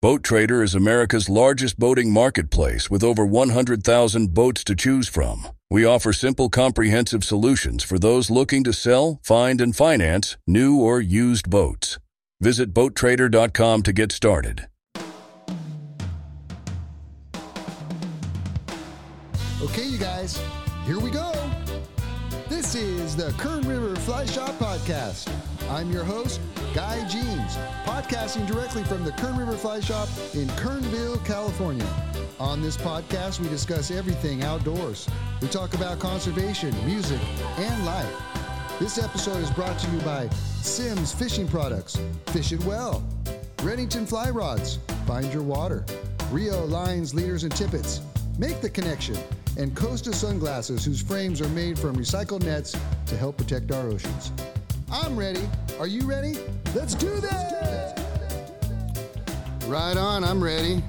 Boat Trader is America's largest boating marketplace with over 100,000 boats to choose from. We offer simple, comprehensive solutions for those looking to sell, find, and finance new or used boats. Visit BoatTrader.com to get started. Okay, you guys, here we go. This is the Kern River Fly Shop Podcast. I'm your host, Guy Jeans, podcasting directly from the Kern River Fly Shop in Kernville, California. On this podcast, we discuss everything outdoors. We talk about conservation, music, and life. This episode is brought to you by Simms Fishing Products. Fish it well. Redington Fly Rods. Find your water. Rio Lines, Leaders, and Tippets. Make the connection. And Costa Sunglasses, whose frames are made from recycled nets to help protect our oceans. I'm ready. Are you ready? Let's do this! Right on, I'm ready.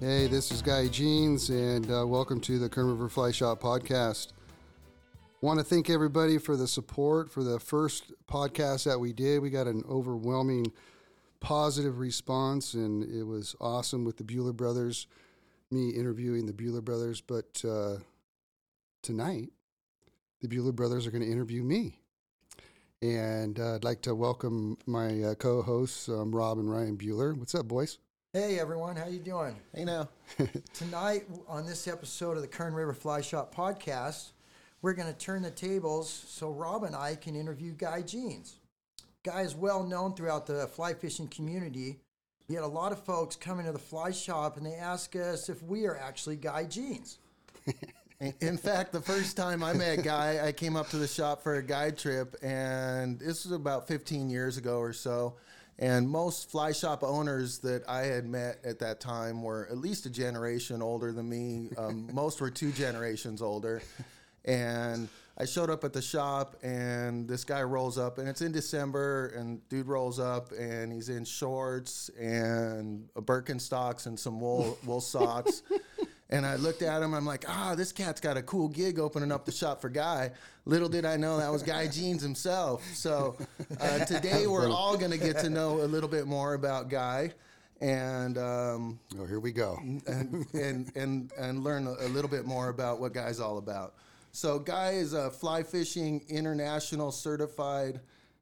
Hey, this is Guy Jeans, and uh, welcome to the Kern River Fly Shop podcast. Want to thank everybody for the support for the first podcast that we did. We got an overwhelming positive response, and it was awesome with the Bueller brothers, me interviewing the Bueller brothers. But uh, tonight, the Bueller brothers are going to interview me. And uh, I'd like to welcome my uh, co-hosts, um, Rob and Ryan Bueller. What's up, boys? Hey everyone, how you doing? Hey now. Tonight on this episode of the Kern River Fly Shop podcast, we're going to turn the tables so Rob and I can interview Guy Jeans. Guy is well known throughout the fly fishing community. We had a lot of folks come into the fly shop and they ask us if we are actually Guy Jeans. In fact, the first time I met a Guy, I came up to the shop for a guide trip, and this was about 15 years ago or so. And most fly shop owners that I had met at that time were at least a generation older than me. Um, most were two generations older. And I showed up at the shop, and this guy rolls up, and it's in December, and dude rolls up, and he's in shorts and a Birkenstocks and some wool wool socks. And I looked at him. I'm like, ah, this cat's got a cool gig opening up the shop for Guy. Little did I know that was Guy Jeans himself. So uh, today we're all going to get to know a little bit more about Guy, and um, Oh, here we go. and, and and and learn a, a little bit more about what Guy's all about. So Guy is a fly fishing international certified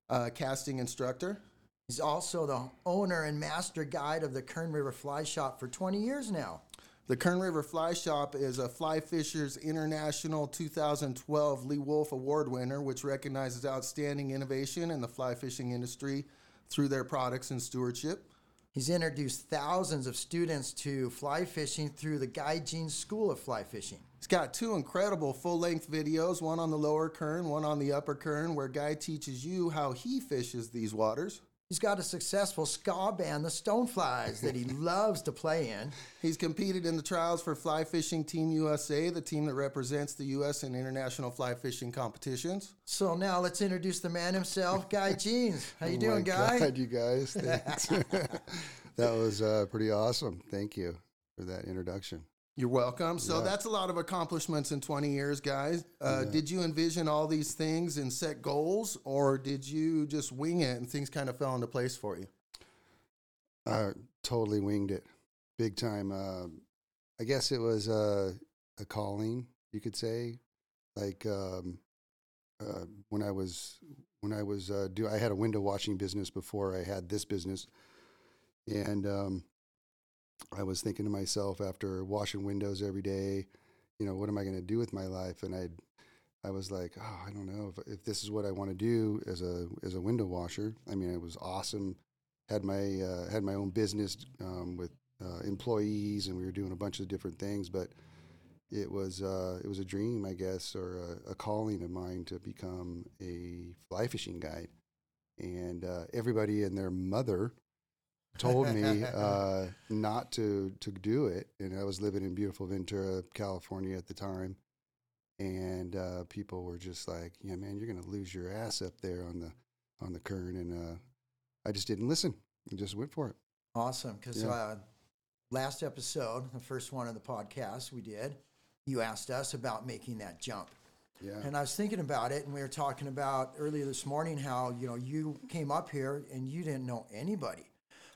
uh, casting instructor. He's also the owner and master guide of the Kern River Fly Shop for 20 years now. The Kern River Fly Shop is a Fly Fishers International 2012 Lee Wulff Award winner, which recognizes outstanding innovation in the fly fishing industry through their products and stewardship. He's introduced thousands of students to fly fishing through the Guy Jeans School of Fly Fishing. He's got two incredible full length videos, one on the lower Kern, one on the upper Kern, where Guy teaches you how he fishes these waters. He's got a successful ska band, the Stoneflies, that he loves to play in. He's competed in the trials for Fly Fishing Team USA, the team that represents the U.S. in international fly fishing competitions. So now let's introduce the man himself, Guy Jeans. How you Oh doing, Guy? God, you guys. Thanks. that was uh, pretty awesome. Thank you for that introduction. You're welcome. So Yeah. that's a lot of accomplishments in 20 years, guys. Uh, Did you envision all these things and set goals, or did you just wing it and things kind of fell into place for you? I totally winged it, big time. Uh, I guess it was uh, a calling, you could say. Like um, uh, when I was when I was uh, do I had a window washing business before I had this business, and um, I was thinking to myself after washing windows every day, you know, what am I going to do with my life? And I, I was like, oh, I don't know if, if this is what I want to do as a as a window washer. I mean, it was awesome. Had my uh, had my own business um, with uh, employees, and we were doing a bunch of different things. But it was uh, it was a dream, I guess, or a, a calling of mine to become a fly fishing guide. and uh, everybody and their mother told me uh, not to to do it. And I was living in beautiful Ventura, California at the time, and uh, people were just like, "Yeah, man, you're gonna lose your ass up there on the on the Kern." And uh, I just didn't listen. I just went for it. Awesome. Because Yeah. uh, last episode, the first one of the podcast we did, you asked us about making that jump. Yeah. And I was thinking about it, and we were talking about earlier this morning how you know you came up here and you didn't know anybody.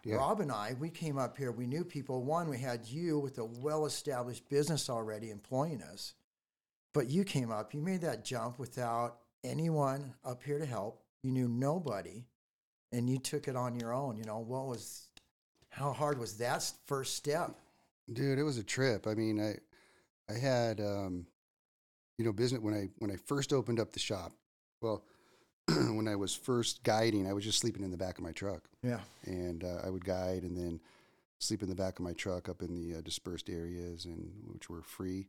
Yeah. Rob and I, we came up here. We knew people. One, we had you with a well-established business already employing us, but you came up. You made that jump without anyone up here to help. You knew nobody, and you took it on your own. You know what was, how hard was that first step? Dude, it was a trip. I mean, I I had um you know, business when I when I first opened up the shop. Well, when I was first guiding, I was just sleeping in the back of my truck. Yeah. And uh, I would guide and then sleep in the back of my truck up in the uh, dispersed areas and which were free.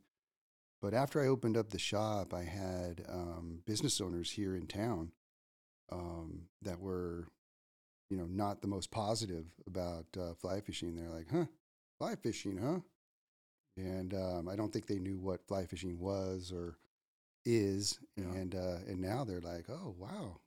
But after I opened up the shop, I had um, business owners here in town um, that were, you know, not the most positive about uh, fly fishing. They're like, "Huh, fly fishing, huh?" And um, I don't think they knew what fly fishing was or is. Yeah. And uh, and now they're like, "Oh, wow,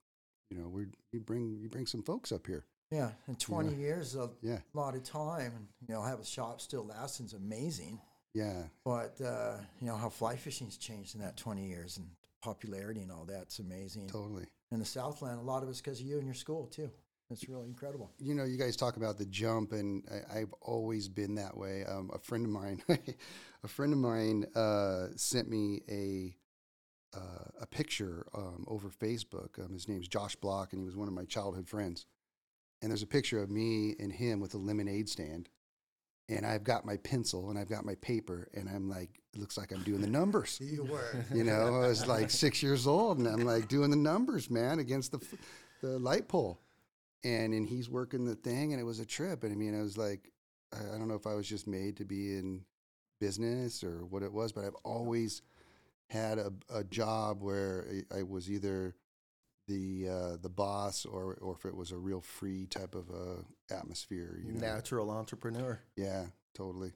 you know, we you bring you bring some folks up here." Yeah. And 20 years a Yeah, lot of time. And, you know, have a shop still lasting is amazing. yeah, But uh, you know how fly fishing's changed in that 20 years and popularity and all that's amazing. totally. In the Southland, a lot of it's because of you and your school too. It's really incredible. you know, you guys talk about the jump, and I, I've always been that way. Um, a friend of mine, a friend of mine, uh, sent me a uh, a picture um, over Facebook. Um, his name's Josh Block, and he was one of my childhood friends. And there's a picture of me and him with a lemonade stand, and I've got my pencil and I've got my paper, and I'm like, it looks like I'm doing the numbers. You were. You know, I was like six years old, and I'm like doing the numbers, man, against the the light pole, and and he's working the thing, and it was a trip. And I mean, I was like, I, I don't know if I was just made to be in business or what it was, but I've always had a, a job where I, I was either the uh, the boss or or if it was a real free type of uh, atmosphere. You know, Natural entrepreneur. yeah, totally,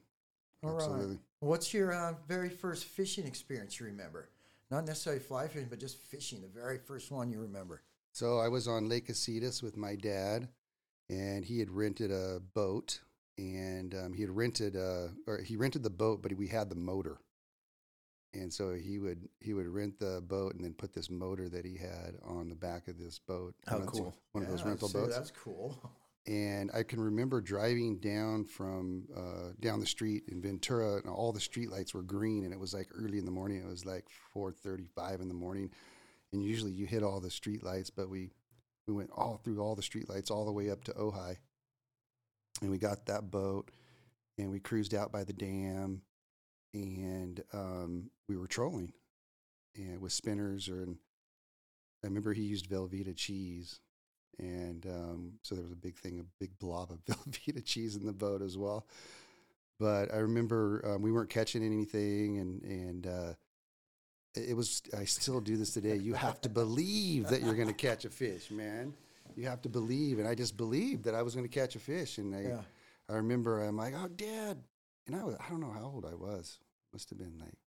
All right. absolutely. What's your uh, very first fishing experience you remember? Not necessarily fly fishing, but just fishing. The very first one you remember. So I was on Lake Casitas with my dad, and he had rented a boat, and um, he had rented uh or he rented the boat, but we had the motor, and so he would he would rent the boat and then put this motor that he had on the back of this boat. One those- cool. One of those rental boats. That's cool. And I can remember driving down from uh, down the street in Ventura, and all the street lights were green, and it was like early in the morning. It was like four thirty-five in the morning, and usually you hit all the street lights, but we we went all through all the street lights all the way up to Ojai, and we got that boat, and we cruised out by the dam, and um, we were trolling, and with spinners, or and I remember he used Velveeta cheese and um, so there was a big thing, a big blob of Velveeta cheese in the boat as well. But I remember um, we weren't catching anything, and and uh, it was. I still do this today. You have to believe that you're going to catch a fish, man. You have to believe, and I just believed that I was going to catch a fish. And I, Yeah. I remember I'm like, oh, Dad, and I was, I don't know how old I was. Must have been like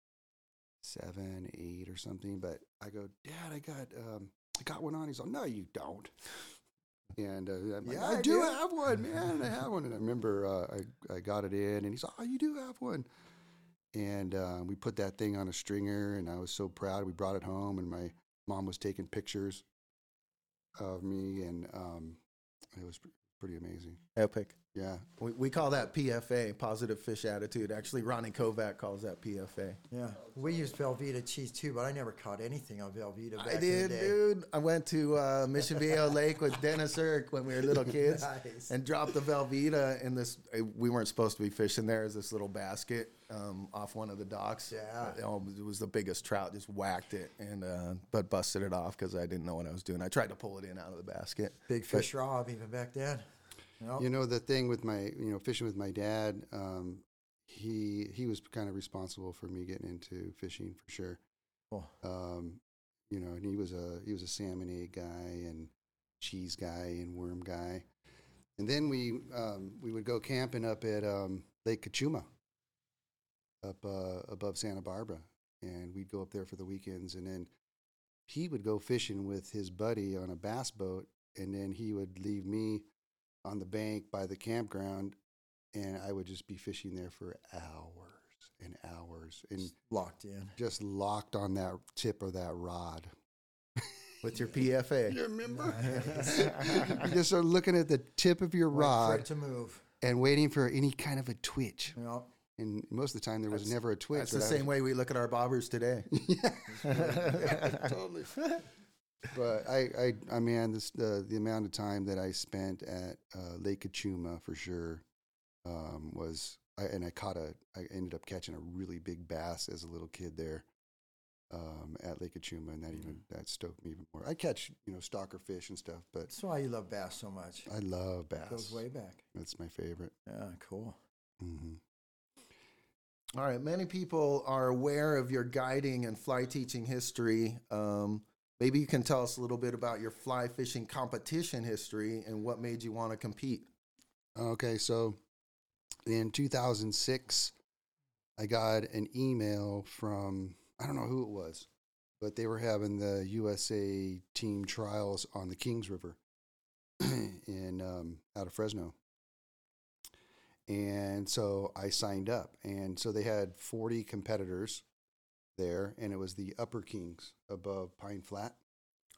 seven, eight, or something. But I go, Dad, I got um, I got one on. He's like, No, you don't. And uh, I'm like, Yeah, I, I do do." have one, man. I have one. And I remember uh, I, I got it in, and he's like, Oh, you do have one. And uh, we put that thing on a stringer, and I was so proud. We brought it home, and my mom was taking pictures of me, and um, it was pr- pretty amazing. Epic. Yeah. We, we call that PFA, positive fish attitude. Actually, Ronnie Kovac calls that PFA. Yeah. We used Velveeta cheese too, but I never caught anything on Velveeta back I did, dude. I went to uh, Mission Viejo Lake with Dennis Irk when we were little kids Nice. and dropped the Velveeta in this. uh, We weren't supposed to be fishing there. As this little basket um, off one of the docks. Yeah. It was the biggest trout. Just whacked it and uh, but busted it off because I didn't know what I was doing. I tried to pull it in out of the basket. Big fish Rob even back then. Yep. You know the thing with my, you know, fishing with my dad. Um, he he was kind of responsible for me getting into fishing for sure. Cool. Um, you know, and he was a he was a salmon egg guy, and cheese guy and worm guy. And then we um, we would go camping up at um, Lake Cachuma, up uh, above Santa Barbara, and we'd go up there for the weekends. And then he would go fishing with his buddy on a bass boat, and then he would leave me on the bank by the campground, and I would just be fishing there for hours and hours, and Locked in. just locked on that tip of that rod. with your PFA. You remember? you just are looking at the tip of your Wait rod to move. and waiting for any kind of a twitch. Yep. And most of the time, there was That's- never a twitch. That's the same way we look at our bobbers today. totally. But I, I, I mean, this the the amount of time that I spent at uh, Lake Cachuma for sure um, was, I, and I caught a, I ended up catching a really big bass as a little kid there um, at Lake Cachuma, and that even that stoked me even more. I catch you know stalker fish and stuff, but That's why you love bass so much. I love bass. Goes way back. That's my favorite. Yeah, cool. Mm-hmm. All right. Many people are aware of your guiding and fly teaching history. Um, maybe you can tell us a little bit about your fly fishing competition history and what made you want to compete. Okay, so in 2006, I got an email from I don't know who it was, but they were having the USA team trials on the Kings River in um, out of Fresno, and so I signed up, and so they had 40 competitors there, and it was the Upper Kings above Pine Flat.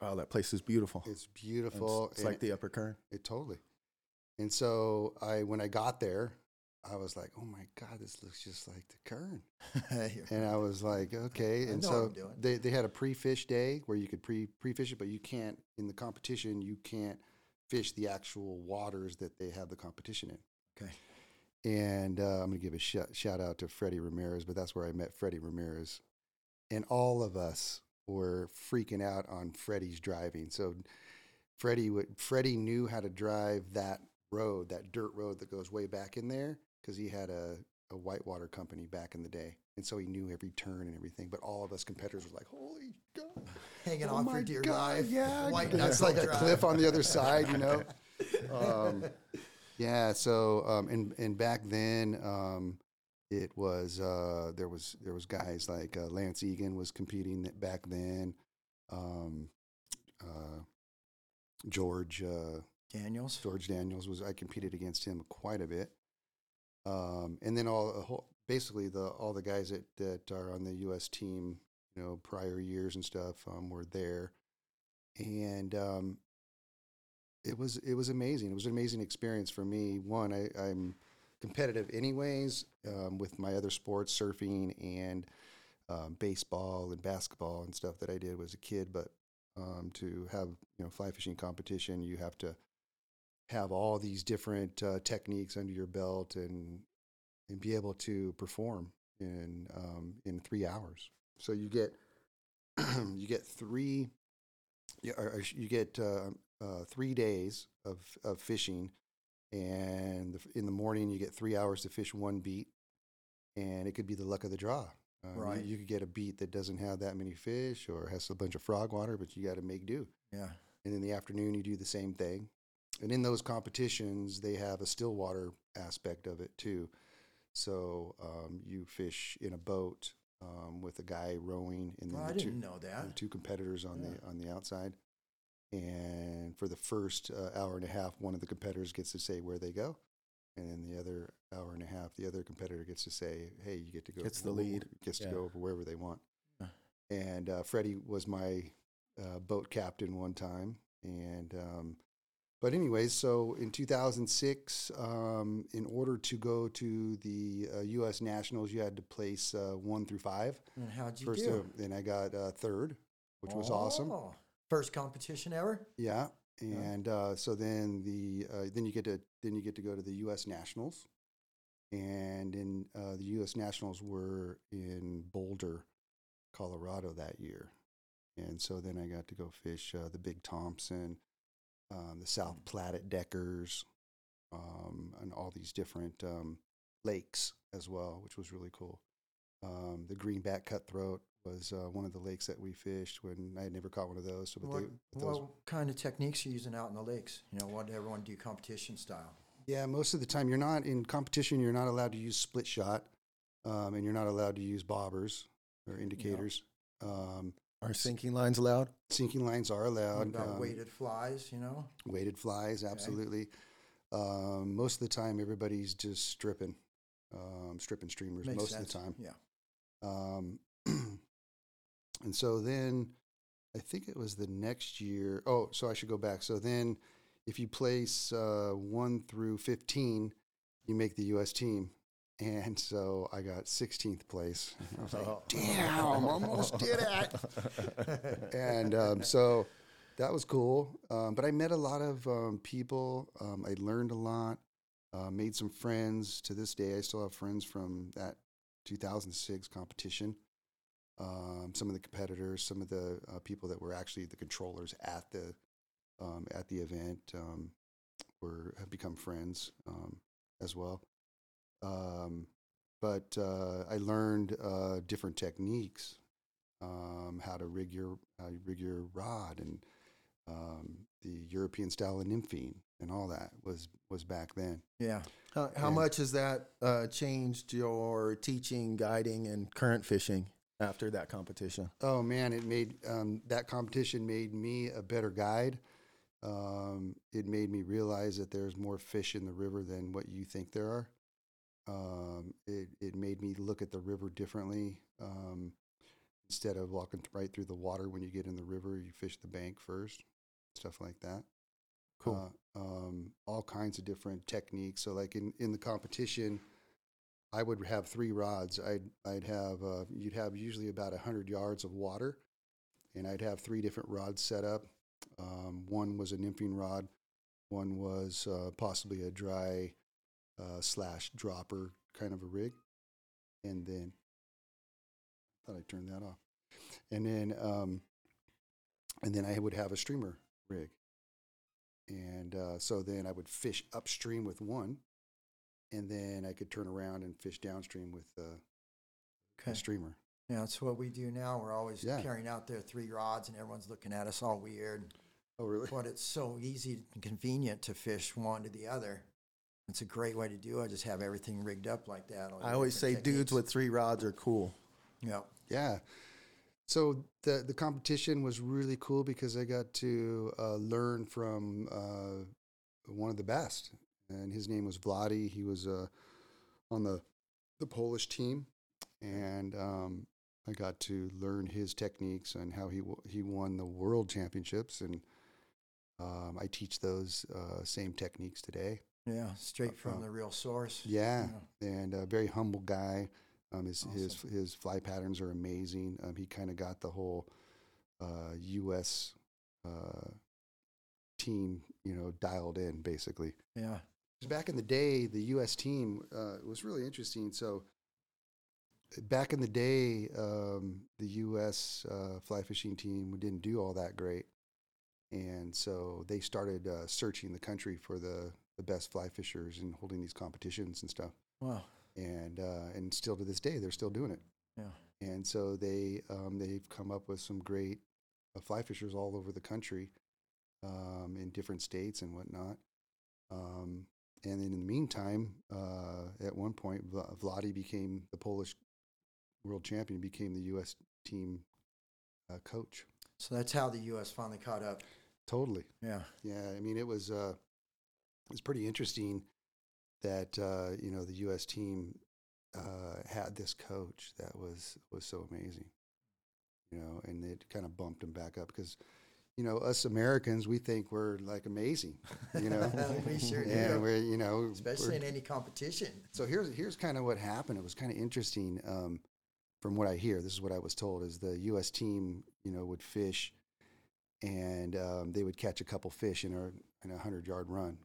Oh, that place is beautiful. It's beautiful. It's, it's like the upper Kern. it totally. And so I, when I got there, I was like, "Oh my god, this looks just like the Kern." And I was like, "Okay." And so they they had a pre-fish day where you could pre pre-fish it, but you can't in the competition. You can't fish the actual waters that they have the competition in. okay. And uh, I'm gonna give a sh- shout out to Freddie Ramirez, but that's where I met Freddie Ramirez, and all of us were freaking out on Freddie's driving. So Freddie would Freddie knew how to drive that road, that dirt road that goes way back in there, because he had a a whitewater company back in the day, and so he knew every turn and everything. But all of us competitors were like, "Holy God!" Hanging Oh my for dear God, life. Yeah, White it's like a cliff on the other side, you know. Um, yeah. So um, and and back then, um, it was uh, there was there was guys like uh, Lance Egan was competing back then. Um, uh, George uh, Daniels. George Daniels was I competed against him quite a bit. Um, and then all whole, basically the all the guys that that are on the U.S. team, you know, prior years and stuff um, were there, and um, it was it was amazing. It was an amazing experience for me. One, I, I'm competitive anyways um, with my other sports, surfing and um, baseball and basketball and stuff that I did as a kid. But um, to have you know fly fishing competition, you have to have all these different uh, techniques under your belt and and be able to perform in um, in three hours. So you get you get three you, you get uh, uh, three days of of fishing, and the, in the morning you get three hours to fish one beat, and it could be the luck of the draw. Um, you- Right. You, could get a beat that doesn't have that many fish or has a bunch of frog water, but you got to make do Yeah. and in the afternoon you do the same thing. And in those competitions, they have a still water aspect of it too. So um, you fish in a boat um, with a guy rowing, and then Well, I the two, didn't know that. two competitors on Yeah. the on the outside. And for the first uh, hour and a half, one of the competitors gets to say where they go, and then the other hour and a half, the other competitor gets to say, "Hey, you get to go." Gets the lead. Gets to go over wherever they want. Yeah. And uh, Freddie was my uh, boat captain one time, and um, but anyways, so in 2006, um, in order to go to the uh, U.S. Nationals, you had to place uh, one through five. And how'd you First, do? uh, and I got uh, third, which was awesome. First competition ever? Yeah, and uh, so then the uh, then you get to then you get to go to the U.S. Nationals, and in uh, the U.S. Nationals were in Boulder, Colorado that year, and so then I got to go fish uh, the Big Thompson, um, the South Platte at Deckers, um, and all these different um, lakes as well, which was really cool. Um, the greenback cutthroat was uh, one of the lakes that we fished when I had never caught one of those. So, but What, they, but those, what kind of techniques are you using out in the lakes? You know, what everyone do competition style? yeah, most of the time you're not in competition. You're not allowed to use split shot, um, and you're not allowed to use bobbers or indicators. Um, Are sinking lines allowed? sinking lines are What allowed. about um, weighted flies? You know, weighted flies, absolutely. Um, most of the time, everybody's just stripping, um, stripping streamers Makes most sense. of the time. Yeah. And so then I think it was the next year. Oh, so I should go back. So then if you place uh, 1 through 15, you make the U.S. team. And so I got 16th place. I was like, damn, almost did it. and um, so that was cool. Um, but I met a lot of um, people. Um, I learned a lot, uh, made some friends. To this day, I still have friends from that 2006 competition. Um, some of the competitors, some of the uh, people that were actually the controllers at the um, at the event um, were have become friends um, as well. Um, but uh, I learned uh, different techniques, um, how to rig your how you rig your rod, and um, the European style of nymphing and all that was was back then. Yeah. How, how much has that uh, changed your teaching, guiding, and current fishing after that competition? Oh man, it made um, that competition made me a better guide. Um, it made me realize that there's more fish in the river than what you think there are. Um, it it made me look at the river differently. Um, instead of walking right through the water when you get in the river, you fish the bank first, stuff like that. Cool. Uh, um, all kinds of different techniques. So, like in, in the competition, I would have three rods. I'd I'd have uh, you'd have usually about hundred yards of water, and I'd have three different rods set up. Um, one was a nymphing rod, one was uh, possibly a dry uh, slash dropper kind of a rig, and then I thought I turned that off, and then um, and then I would have a streamer rig, and uh, so then I would fish upstream with one, and then I could turn around and fish downstream with uh, Okay. a streamer. Yeah, that's what we do now. We're always Yeah. carrying out there three rods, and everyone's looking at us all weird. Oh, really? But it's so easy and convenient to fish one to the other. It's a great way to do it. Just have everything rigged up like that. I always say different dudes with three rods are cool. Yeah. Yeah. So the the competition was really cool because I got to uh, learn from uh, one of the best, and his name was Vladi. He was uh, on the the Polish team, and um, I got to learn his techniques and how he w- he won the world championships, and um, I teach those uh, same techniques today. Yeah. Straight from Uh, the real source. Yeah, and a very humble guy. Um, his his Awesome. his fly patterns are amazing. Um, he kind of got the whole uh, U.S. Uh, team, you know, dialed in basically. Yeah. Back in the day, the U.S. team uh, was really interesting. So back in the day, um, the U.S. Uh, fly fishing team didn't do all that great, and so they started uh, searching the country for the the best fly fishers and holding these competitions and stuff. Wow. And uh, and still to this day, they're still doing it. Yeah. And so they um, they've come up with some great uh, fly fishers all over the country, um, in different states and whatnot. Um, and then in the meantime, uh, at one point, Vla- Vladi became the Polish world champion, became the U.S. team uh, coach. So that's how the U.S. finally caught up. Totally. Yeah. Yeah, I mean, it was uh, it was pretty interesting that uh, you know the U.S. team uh, had this coach that was was so amazing, you know, and it kind of bumped him back up because you know us Americans we think we're like amazing, you know, We sure and do. we're you know Especially in any competition. so here's here's kind of what happened. It was kind of interesting. Um, from what I hear, this is what I was told: is the U.S. team, you know, would fish, and um, they would catch a couple fish in a in a hundred yard run,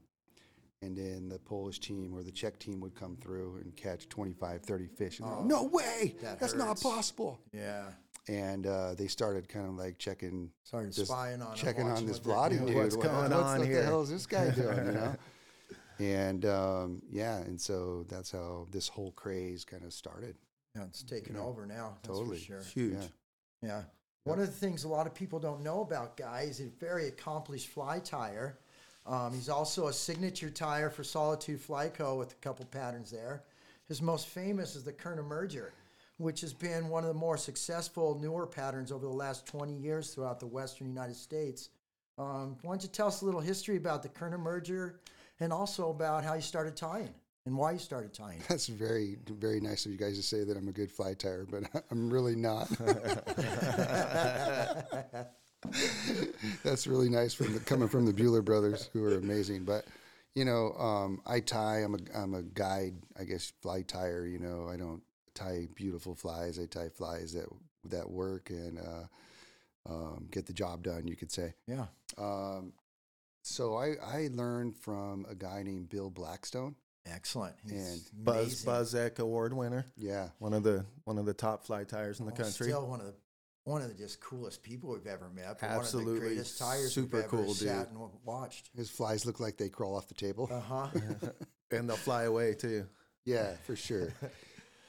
and then the Polish team or the Czech team would come through and catch 25, 30 fish. And like, Oh, no way, that that's not possible. Yeah. And uh, they started kind of like checking Started Just spying on 'em, checking on this what Vladi doing. dude. What's What- going what's, on what here? the hell is this guy doing? You know. And um, yeah, and so that's how this whole craze kind of started. Yeah, it's taken Yeah. over now. That's Totally. for sure. It's huge. Yeah. Yeah. One of the things a lot of people don't know about Guy is a very accomplished fly tier. Um, he's also a signature tier for Solitude Flyco with a couple patterns there. His most famous is the Kern Emerger, which has been one of the more successful newer patterns over the last 20 years throughout the western United States. Um, why don't you tell us a little history about the Kern Emerger and also about how you started tying and why you started tying? That's very, very nice of you guys to say that I'm a good fly tier, but I'm really not. That's really nice from the, coming from the Bueller brothers, who are amazing. But you know, um, I tie. I'm a I'm a guide, I guess, fly tier. You know, I don't tie beautiful flies. I tie flies that that work and uh, um, get the job done. You could say. Yeah. Um, so I I learned from a guy named Bill Blackstone. Excellent. He's Buzz amazing. Buszek Award winner, Yeah, one of the one of the top fly tiers in the Oh, country. Still one of the one of the just coolest people we've ever met. but One of Absolutely. the greatest tiers Super cool dude. and watched. his flies look like they crawl off the table. Uh huh. and they'll fly away too. Yeah, for sure.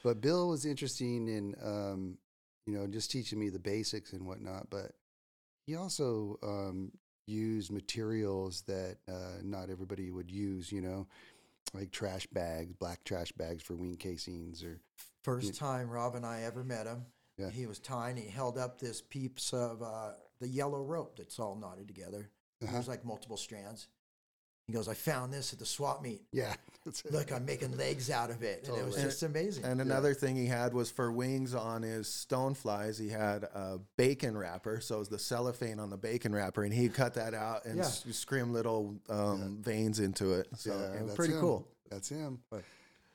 but Bill was interesting in, um, you know, just teaching me the basics and whatnot. But he also um, used materials that uh, not everybody would use, you know, like trash bags, black trash bags for wing casings or First time Rob and I ever met him, Yeah. he was tying. He held up this piece of uh, the yellow rope that's all knotted together. Uh-huh. There's like multiple strands. He goes, "I found this at the swap meet. yeah. Look, I'm making legs out of it, and it was just amazing." And another thing he had was for wings on his stone flies. He had a bacon wrapper, so it was the cellophane on the bacon wrapper, and he cut that out and Yeah. s- scrim little um, veins into it. So Yeah, it was that's pretty him. cool. That's him. But-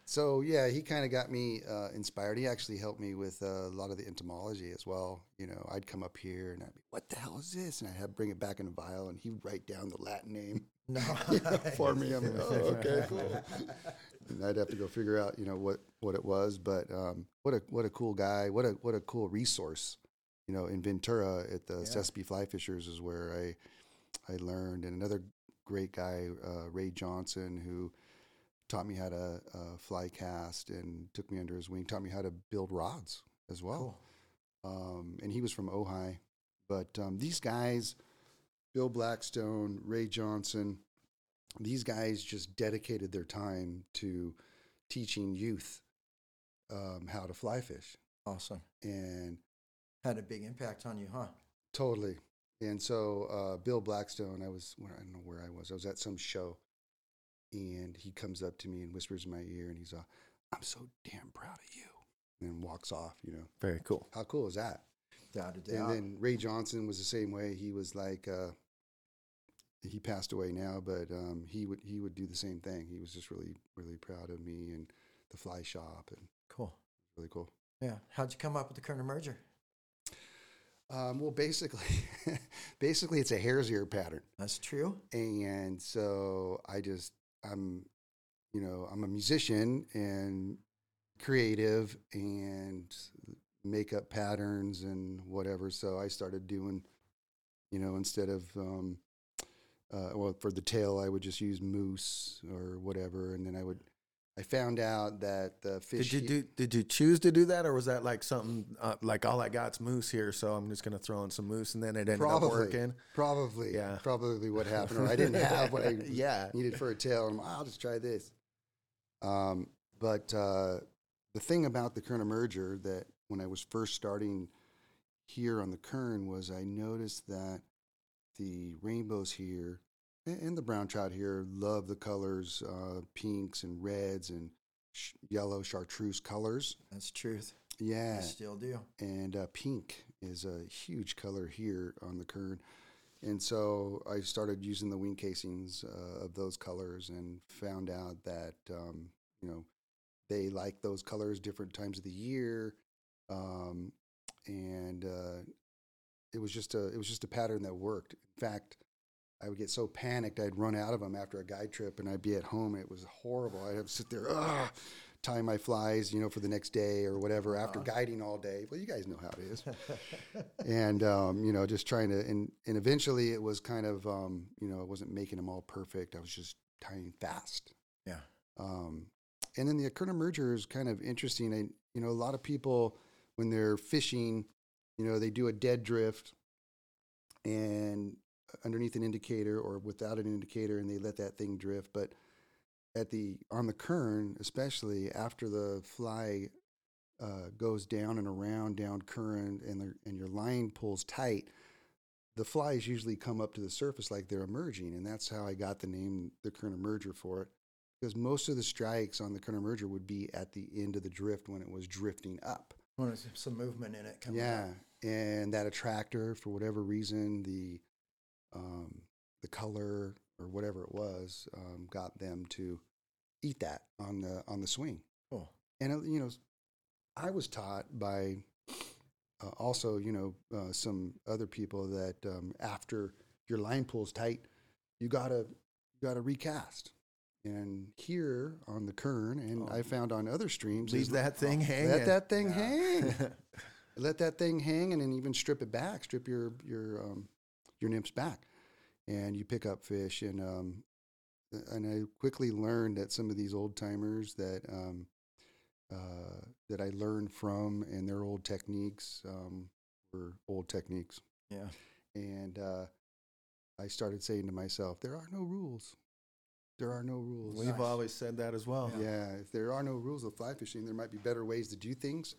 so yeah, he kind of got me uh, inspired. He actually helped me with uh, a lot of the entomology as well. You know, I'd come up here and I'd be, "What the hell is this?" And I'd have bring it back in a vial, and he'd write down the Latin name no, you know, for me. I'm like, "Oh, okay, cool." and I'd have to go figure out, you know, what what it was. But um, what a what a cool guy. What a what a cool resource. You know, in Ventura at the Yeah. Sespe Fly Fishers is where I I learned, and another great guy, uh, Ray Johnson, who taught me how to uh, fly cast and took me under his wing, taught me how to build rods as well. Um, and he was from Ojai. But um, these guys, Bill Blackstone, Ray Johnson, these guys just dedicated their time to teaching youth um, how to fly fish. awesome. And Had a big impact on you, huh? Totally. And so uh, Bill Blackstone, I was I don't know where I was. I was at some show, and he comes up to me and whispers in my ear, and he's uh, "I'm so damn proud of you," and walks off. You know, Very cool. how cool is that? And then Ray Johnson was the same way. He was like, uh, he passed away now, but um, he would he would do the same thing. He was just really really proud of me and the fly shop, and cool. really cool. Yeah. How'd you come up with the Kern Emerger? Um, well, basically, basically, it's a hare's ear pattern. That's true. and so I just I'm you know I'm a musician and creative and make up patterns and whatever. So I started doing you know instead of um, uh, well for the tail I would just use moose or whatever, and then I would I found out that the fish Did you do? Did you choose to do that, or was that like something uh, like all I got's moose here, so I'm just gonna throw in some moose, and then it ended Probably. up working? Probably, Yeah. Probably what happened, or I didn't have what I Yeah. needed for a tail. And I'm, I'll just try this. Um, but uh, the thing about the Kern Emerger that when I was first starting here on the Kern was I noticed that the rainbows here and the brown trout here love the colors, uh, pinks and reds and sh- yellow chartreuse colors. That's truth. Yeah, I still do. and uh, pink is a huge color here on the kern. And so I started using the wing casings uh, of those colors and found out that um, you know they like those colors different times of the year, um, and uh, it was just a it was just a pattern that worked. In fact, I would get so panicked I'd run out of them after a guide trip, and I'd be at home. And it was horrible. I'd have to sit there, Ugh, tie my flies, you know, for the next day or whatever after guiding all day. Well, you guys know how it is. and um, you know, just trying to, and and eventually it was kind of, um, you know, I wasn't making them all perfect. I was just tying fast. Yeah. Um, and then the Akerna merger is kind of interesting. I, You know, a lot of people when they're fishing, you know, they do a dead drift and underneath an indicator or without an indicator and they let that thing drift. But at the on the kern, especially after the fly uh, goes down and around down current and the, and your line pulls tight, the flies usually come up to the surface like they're emerging, and that's how I got the name the kern emerger for it. Because most of the strikes on the kern emerger would be at the end of the drift when it was drifting up. When there's some movement in it coming Yeah, up. and that attractor, for whatever reason, the um, the color or whatever it was, um, got them to eat that on the on the swing. Cool. And uh, you know, I was taught by uh, also, you know, uh, some other people that um, after your line pulls tight, you gotta you gotta recast. And here on the Kern, and I found on other streams, Leave that thing hanging. let that thing hang. let that thing hang, and then even strip it back. Strip your your um, your nymphs back, and you pick up fish. And um, and I quickly learned that some of these old timers that um, uh, that I learned from and their old techniques um, were old techniques. Yeah. And uh, I started saying to myself, there are no rules. There are no rules. We've always said that as well. Yeah, if there are no rules of fly fishing, there might be better ways to do things,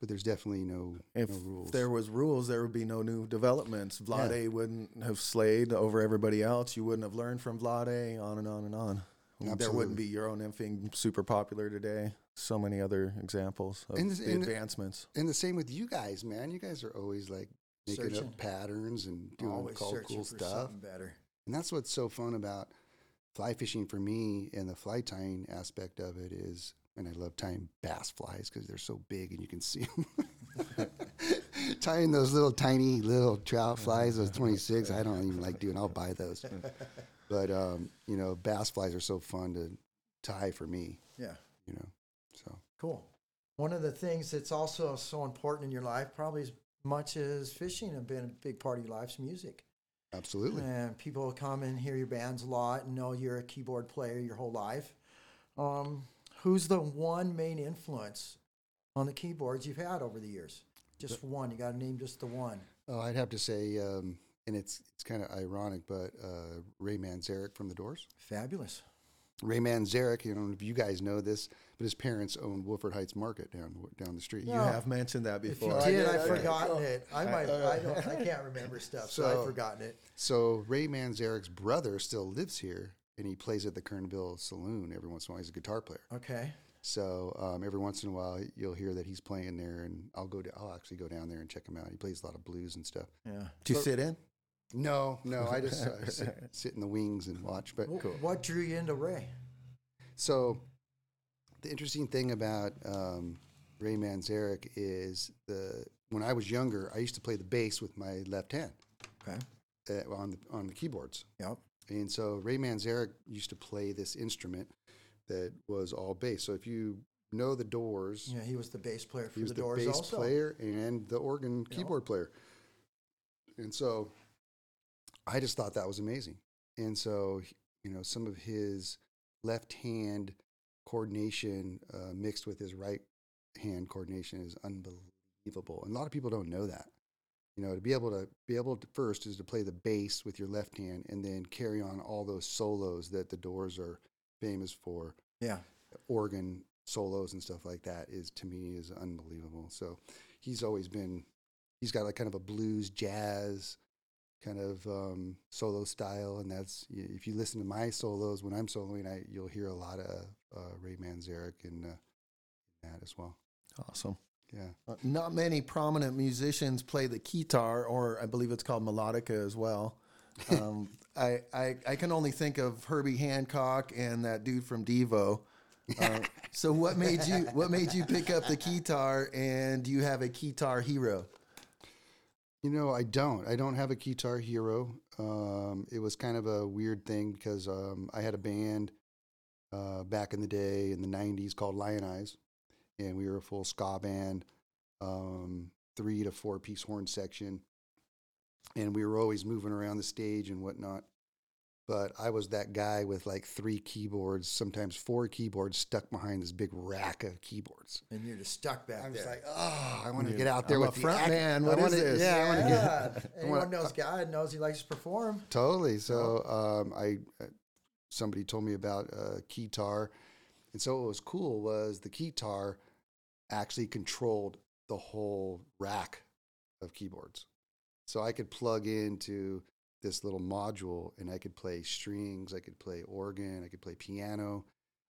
but there's definitely no, If no rules. there was rules, there would be no new developments. Vladi wouldn't have slayed over everybody else. You wouldn't have learned from Vladi, on and on and on. There wouldn't be Euro nymphing super popular today. So many other examples of And this- the and the- advancements. and the same with you guys, man. You guys are always like making Searching. up patterns and doing Always cool, stuff. better. And that's what's so fun about fly fishing for me and the fly tying aspect of it is, and I love tying bass flies because they're so big and you can see them. tying those little tiny little trout flies, those 26, I don't even like doing. I'll buy those. But um, you know, bass flies are so fun to tie for me. Yeah. You know, so Cool. One of the things that's also so important in your life, probably as much as fishing, have been a big part of your life's music. absolutely. And people come and hear your bands a lot and know you're a keyboard player your whole life. Um, who's the one main influence on the keyboards you've had over the years? Just one. You got to name just the one. Oh, I'd have to say, um, and it's it's kind of ironic, but uh, Ray Manzarek from the Doors. Fabulous. Ray Manzarek, you know, if you guys know this, but his parents owned Wofford Heights Market down down the street. You have mentioned that before. If you before. did, did, I've forgotten cool. it. I might. I don't. I can't remember stuff, so, So- I've forgotten it. So Ray Manzarek's brother still lives here, and he plays at the Kernville Saloon every once in a while. He's a guitar player. Okay. So um, every once in a while, you'll hear that he's playing there, and I'll go. To, I'll actually go down there and check him out. He plays a lot of blues and stuff. Yeah. Do you sit in? No, no, I just uh, sit, sit in the wings and watch. But Wh- What drew you into Ray? So, the interesting thing about um, Ray Manzarek is the when I was younger, I used to play the bass with my left hand Okay. uh, on the on the keyboards, Yep. And so Ray Manzarek used to play this instrument that was all bass. So if you know the Doors, Yeah, he was the bass player for he was the the, Doors bass also. player and the organ keyboard player. And so I just thought that was amazing. And so, you know, some of his left hand coordination uh, mixed with his right hand coordination is unbelievable. And a lot of people don't know that. You know, to be able to be able to first is to play the bass with your left hand and then carry on all those solos that the Doors are famous for Yeah. organ solos and stuff like that is to me is unbelievable. So he's always been he's got like kind of a blues jazz kind of um, solo style, and that's if you listen to my solos when I'm soloing, I you'll hear a lot of uh, Ray Manzarek in, uh, in that as well. Awesome. Yeah. Uh, Not many prominent musicians play the guitar, or I believe it's called melodica as well. Um, I, I I can only think of Herbie Hancock and that dude from Devo. Uh, so what made you what made you pick up the guitar, and do you have a guitar hero? You know, I don't. I don't have a guitar hero. Um, it was kind of a weird thing because um, I had a band uh, back in the day in the '90s called Lion Eyes, and we were a full ska band, um, three to four piece horn section, and we were always moving around the stage and whatnot. but I was that guy with like three keyboards, sometimes four keyboards stuck behind this big rack of keyboards. And you're just stuck back I was there. like, oh, I want to get out there I'm a with the front act- man. I What is wanna- this? Yeah, I want to get yeah. Anyone wanna- knows God knows he likes to perform. Totally. So um, I uh, somebody told me about uh, keytar, and so what was cool was the keytar actually controlled the whole rack of keyboards. So I could plug into this little module, and I could play strings, I could play organ, I could play piano,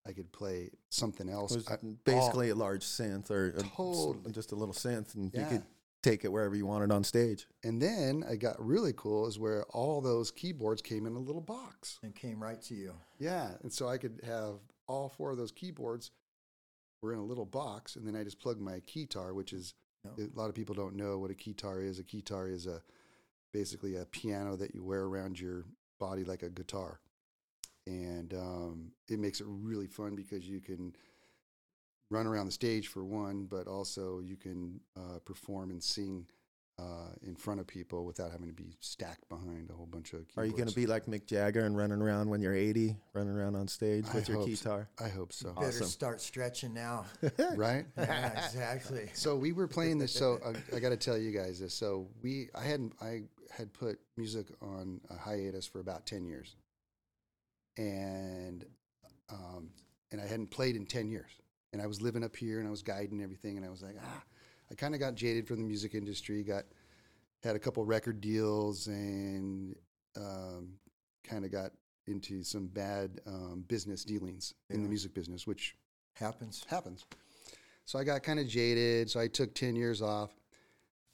I could play something It else. was I- basically a large synth or a Totally. just a little synth, and Yeah. you could take it wherever you wanted on stage. and then I got really cool is where all those keyboards came in a little box. And came right to you. Yeah, and so I could have all four of those keyboards were in a little box, and then I just plugged my keytar, which is No. a lot of people don't know what a keytar is. A keytar is a basically a piano that you wear around your body like a guitar, and um, it makes it really fun because you can run around the stage for one, but also you can uh, perform and sing. Uh, in front of people without having to be stacked behind a whole bunch of. Keyboards. Are you going to be like Mick Jagger and running around when you're 80, running around on stage I with your hope so. guitar? I hope so. Better Awesome. start stretching now. right? yeah, exactly. So we were playing this. So I, I got to tell you guys this. So we, I hadn't, I had put music on a hiatus for about ten years, and um, and I hadn't played in ten years. And I was living up here, and I was guiding everything, and I was like, ah, I kind of got jaded from the music industry. Got had a couple record deals, and um, kind of got into some bad um, business dealings in the music business, which Happens. happens. So I got kind of jaded. So I took 10 years off.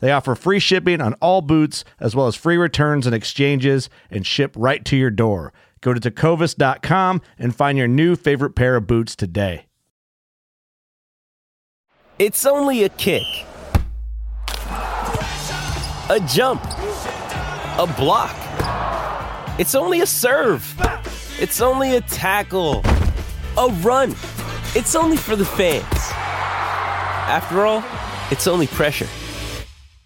They offer free shipping on all boots, as well as free returns and exchanges, and ship right to your door. Go to tecovas.com and find your new favorite pair of boots today. It's only a kick, a jump, a block. It's only a serve. It's only a tackle, a run. It's only for the fans. After all, it's only pressure.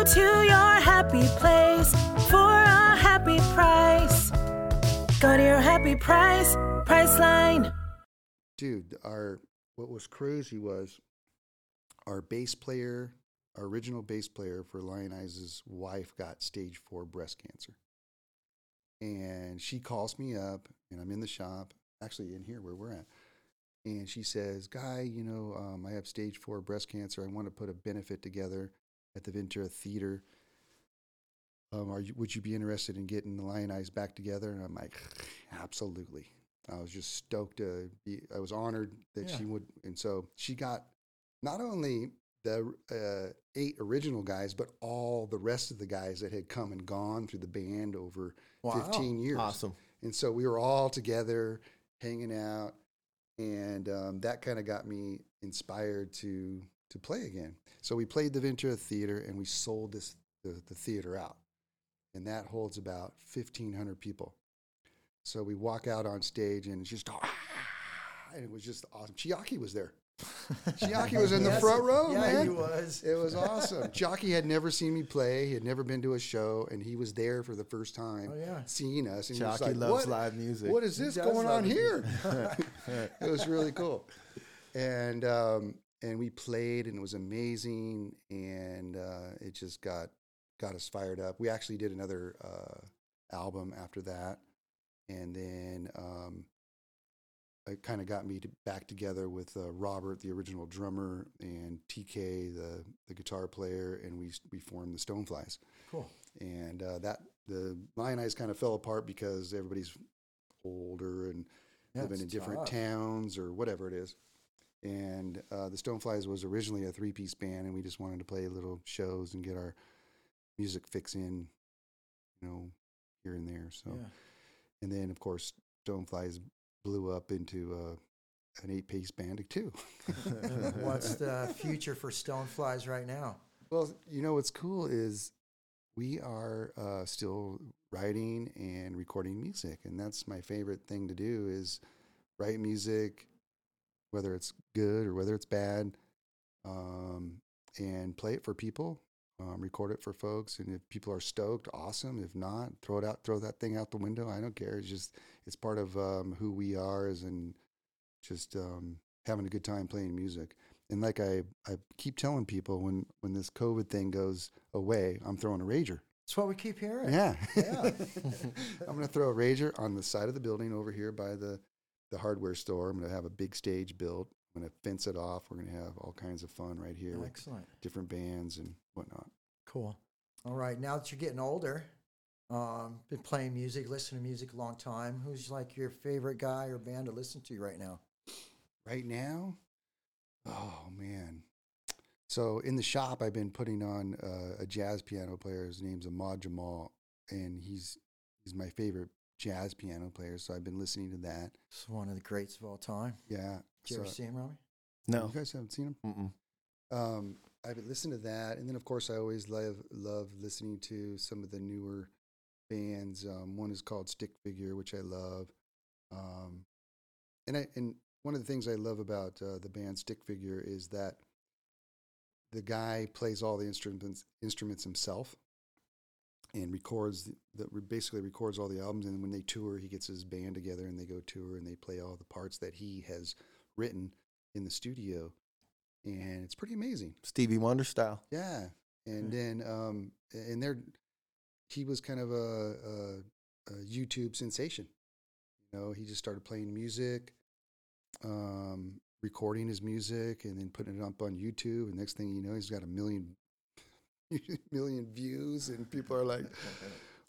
Go to your happy place for a happy price. Go to your happy price, Priceline. Dude, our what was crazy was our bass player, our original bass player for Lion Eyes' wife got stage four breast cancer. And she calls me up and I'm in the shop, actually in here where we're at. And she says, Guy, you know, um, I have stage four breast cancer. I want to put a benefit together at the Ventura Theater. Um, are you, would you be interested in getting the Lion Eyes back together? And I'm like, absolutely. I was just stoked to be. I was honored that she would, and so she got not only the uh, eight original guys, but all the rest of the guys that had come and gone through the band over Wow. 15 years. Awesome. And so we were all together, hanging out, and um, that kind of got me inspired to to play again. So we played the Ventura Theater, and we sold this the, the theater out, and that holds about 1,500 people. So we walk out on stage, and it's just, ah, and it was just awesome. Chiaki was there. Chiaki was in the Yes, front row, yeah, man. he was. It was awesome. Chiaki had never seen me play. He had never been to a show, and he was there for the first time, Oh, yeah. seeing us. And he was Chiaki like, loves what, live music. What is this going on here? it was really cool, and um, and we played, and it was amazing, and uh, it just got got us fired up. We actually did another uh, album after that, and then um, it kind of got me to back together with uh, Robert, the original drummer, and TK, the the guitar player, and we we formed the Stoneflies. Cool. And uh, that the Lionize kind of fell apart because everybody's older and Yeah, living in different tough. towns or whatever it is. And uh, the Stoneflies was originally a three piece band, and we just wanted to play little shows and get our music fix in, you know, here and there. So, Yeah. and then of course, Stoneflies blew up into uh, an eight piece band too. What's the future for Stoneflies right now? Well, you know what's cool is we are uh, still writing and recording music, and that's my favorite thing to do is write music, whether it's good or whether it's bad, um, and play it for people, um, record it for folks, and if people are stoked, awesome. If not, throw it out, throw that thing out the window. I don't care. It's just it's part of um, who we are, as in just um, having a good time playing music. And like I, I keep telling people when when this COVID thing goes away, I'm throwing a rager. That's what we keep hearing. Yeah, Yeah. I'm gonna throw a rager on the side of the building over here by the the hardware store. I'm gonna have a big stage built. I'm gonna fence it off. We're gonna have all kinds of fun right here Excellent. different bands and whatnot. Cool. All right. Now that you're getting older, um, been playing music, listening to music a long time. Who's like your favorite guy or band to listen to right now? Right now, oh man. So in the shop, I've been putting on uh, a jazz piano player. His name's Ahmad Jamal, and he's he's my favorite jazz piano player. So I've been listening to that. It's one of the greats of all time. Yeah. Did you ever so- see him, Robbie? No. You guys haven't seen him? Mm-mm. Um, I've been listening to that, and then of course I always love love listening to some of the newer bands. Um, one is called Stick Figure, which I love, um, and I and one of the things I love about uh, the band Stick Figure is that the guy plays all the instruments instruments himself and records the, the basically records all the albums and when they tour he gets his band together and they go tour and they play all the parts that he has written in the studio and it's pretty amazing. Stevie Wonder style. yeah and then um and there he was kind of a, a, a youtube sensation. You know he just started playing music um recording his music and then putting it up on youtube and next thing you know he's got a million million views and people are like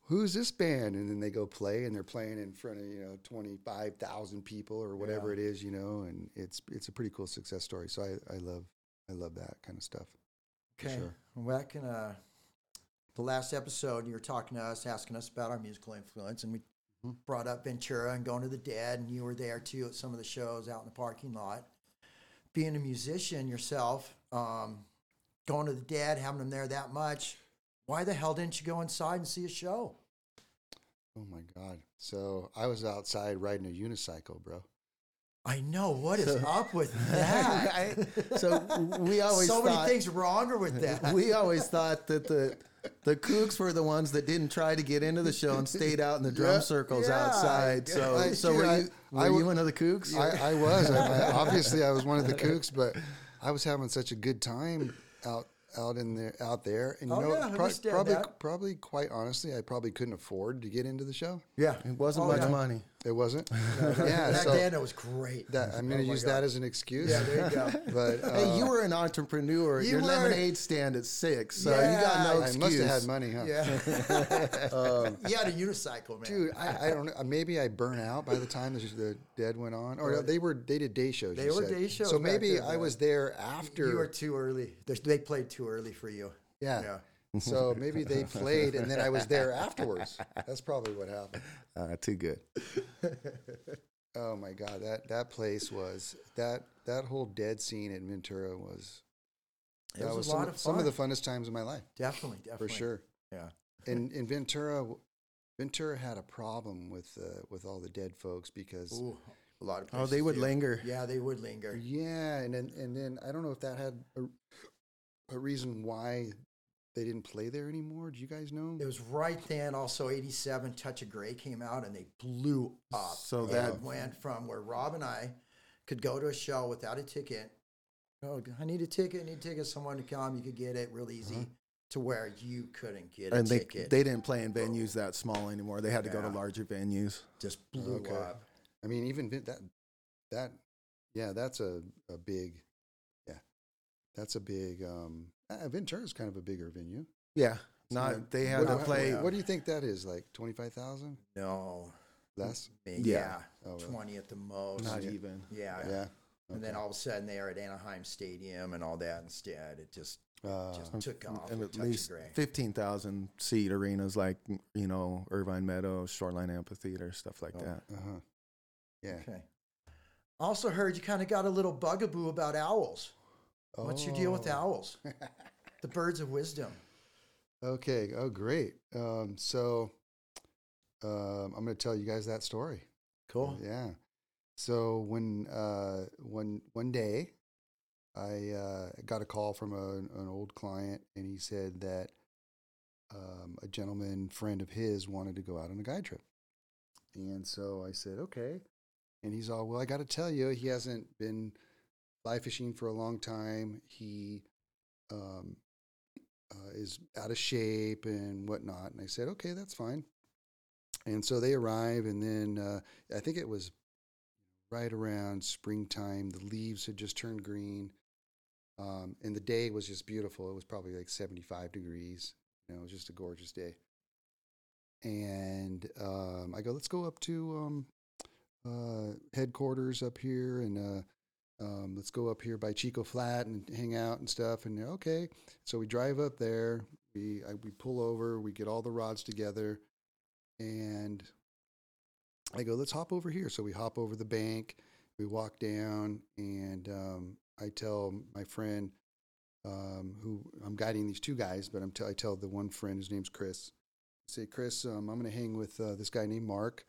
who's this band and then they go play and they're playing in front of you know 25,000 people or whatever Yeah. it is you know and it's it's a pretty cool success story so I, I love I love that kind of stuff Okay. sure. Well, Back in uh, the last episode, you were talking to us, asking us about our musical influence, and we Mhm. brought up Ventura and going to the Dead, and you were there too at some of the shows out in the parking lot. Being a musician yourself, um, going to the Dead, having them there that much, why the hell didn't you go inside and see a show? Oh my god! So I was outside riding a unicycle, bro. I know what is So- up with that. I- so we always so many things wrong with that. we always thought that the the kooks were the ones that didn't try to get into the show and stayed out in the drum Yeah, circles yeah, outside. So, I- so were I- you were you one of the kooks? I, I was. Obviously, I was one of the kooks, but I was having such a good time out out in there out there. And you Oh, know, yeah, pro- probably that. probably quite honestly, I probably couldn't afford to get into the show. yeah, it wasn't Oh, much yeah. money. It wasn't. yeah. Back So then, it was great. that, I'm going Oh to my use that as an excuse. Yeah, there you go. But uh, hey, you were an entrepreneur. you Your were. lemonade stand at six, so you Yeah, got no I excuse. must have had money, huh? Yeah. Um, you had a unicycle, man. Dude, I, I don't know. Maybe I burn out by the time the, the dead went on, or they were they did day shows. They you were said. day shows So maybe then, I was there after. you were too early. They played too early for you. yeah. Yeah. So maybe they played, and then I was there afterwards. That's probably what happened. Uh, too good. Oh my god, that that place was that that whole dead scene at Ventura was. It that was, a some, lot of fun. some of the funnest times of my life, definitely, definitely. for sure. Yeah. And in Ventura, Ventura had a problem with uh, with all the dead folks because Ooh. A lot of Oh, they would do. linger. Yeah, they would linger. Yeah, and then and then I don't know if that had a, a reason why they didn't play there anymore. Do you guys know? It was right then. Also, '87, Touch of Grey came out, and they blew up. So It that- went from where Rob and I could go to a show without a ticket. Oh, I need a ticket. I need a ticket. Someone to come. You could get it real easy. To where you couldn't get a Uh-huh. and they ticket. they didn't play in venues that small anymore. They had to go to larger venues. just blew Okay. up. I mean, even that that yeah, that's a a big yeah, that's a big. um uh, Ventura's kind of a bigger venue. Yeah, So not that- they had what, to what- play. What, do you think that is? Like twenty five thousand No. less? Maybe, Yeah. yeah. Oh, well. 20 at the most. Not yeah. even. Yeah. Yeah. And then all of a sudden they are at Anaheim Stadium and all that instead. It just Uh, just took off. and at Touch of least Grey. fifteen thousand seat arenas like you know Irvine Meadows, Shoreline Amphitheater, stuff like that. uh-huh. Yeah. Okay. Also heard you kind of got a little bugaboo about owls. What's your deal with Oh. owls? the birds of wisdom. Okay. Oh, great. Um, so um, I'm going to tell you guys that story. Cool. Yeah. So when uh, one one day, I uh, got a call from a, an old client, and he said that um, a gentleman friend of his wanted to go out on a guide trip, and so I said okay, and he's all well. I got to tell you, he hasn't been fly fishing for a long time. He um, uh, is out of shape and whatnot, and I said okay, that's fine. And so they arrive, and then uh, I think it was right around springtime. The leaves had just turned green, um, and the day was just beautiful. It was probably like 75 degrees. You know, it was just a gorgeous day. And um, I go, let's go up to um, uh, headquarters up here, and uh, um, let's go up here by Chico Flat and hang out and stuff. And okay, so we drive up there. We I, we pull over. We get all the rods together, and I go, let's hop over here. So we hop over the bank, we walk down, and um, I tell my friend um, who I'm guiding these two guys, but I'm t- I tell the one friend, his name's Chris, I say, Chris, um, I'm going to hang with uh, this guy named Mark,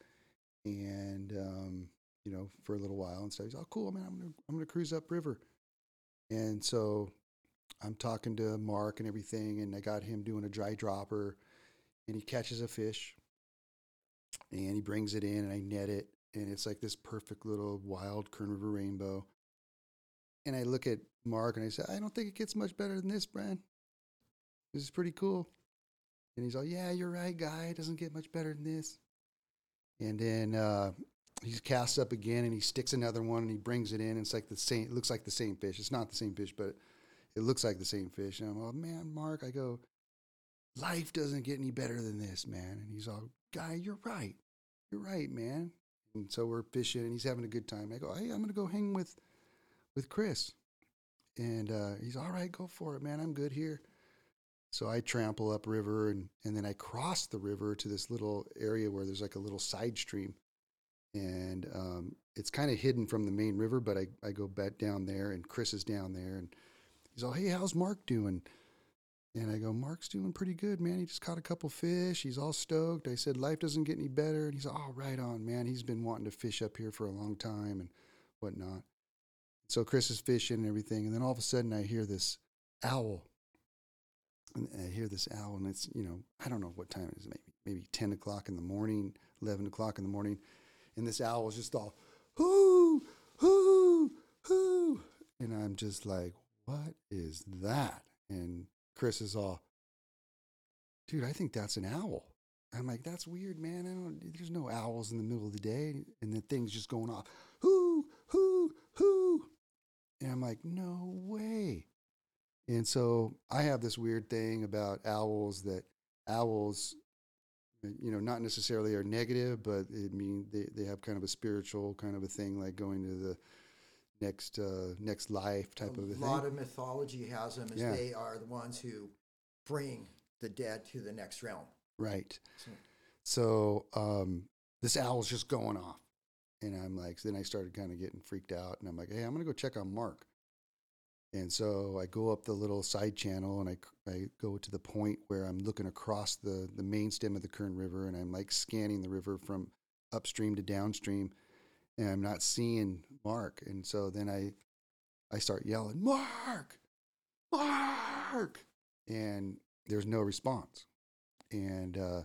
and um, you know, for a little while and stuff. He's, oh, cool, man. I'm gonna I'm gonna cruise upriver, and so I'm talking to Mark and everything, and I got him doing a dry dropper, and he catches a fish and he brings it in and I net it and it's like this perfect little wild Kern River rainbow. And I look at Mark and I say, I don't think it gets much better than this, Brian. This is pretty cool. And he's all, Yeah, you're right, guy. It doesn't get much better than this. And then uh, he casts up again and he sticks another one and he brings it in. And it's like the same, it looks like the same fish. It's not the same fish, but it looks like the same fish. And I'm like, Man, Mark, I go, Life doesn't get any better than this, man. And he's all, Guy, you're right. You're right, man. And so we're fishing and he's having a good time. I go, Hey, I'm going to go hang with, with Chris. And uh, he's all right, go for it, man. I'm good here. So I trample upriver and, and then I cross the river to this little area where there's like a little side stream. And um, it's kind of hidden from the main river, but I, I go back down there and Chris is down there and he's all, Hey, how's Mark doing? And I go, Mark's doing pretty good, man. He just caught a couple fish. He's all stoked. I said, life doesn't get any better. And he's all, oh, right on, man. He's been wanting to fish up here for a long time and whatnot. So Chris is fishing and everything. And then all of a sudden I hear this owl. And I hear this owl, and it's, you know, I don't know what time it is, maybe, maybe 10 o'clock in the morning, 11 o'clock in the morning. And this owl is just all, hoo, hoo, hoo. And I'm just like, what is that? And Chris is all, dude, I think that's an owl. I'm like, that's weird, man. I don't, there's no owls in the middle of the day. And the thing's just going off, hoo, hoo, hoo. And I'm like, no way. And so I have this weird thing about owls that owls, you know, not necessarily are negative, but it mean they, they have kind of a spiritual kind of a thing, like going to the next uh, next life type of a a lot of mythology has them as Yeah. they are the ones who bring the dead to the next realm. Right. So- So um, this owl's just going off. And I'm like, then I started kind of getting freaked out. And I'm like, hey, I'm going to go check on Mark. And so I go up the little side channel and I, I go to the point where I'm looking across the, the main stem of the Kern River and I'm like scanning the river from upstream to downstream. and I'm not seeing Mark. And so then I, I start yelling, Mark, Mark, and there's no response. And uh,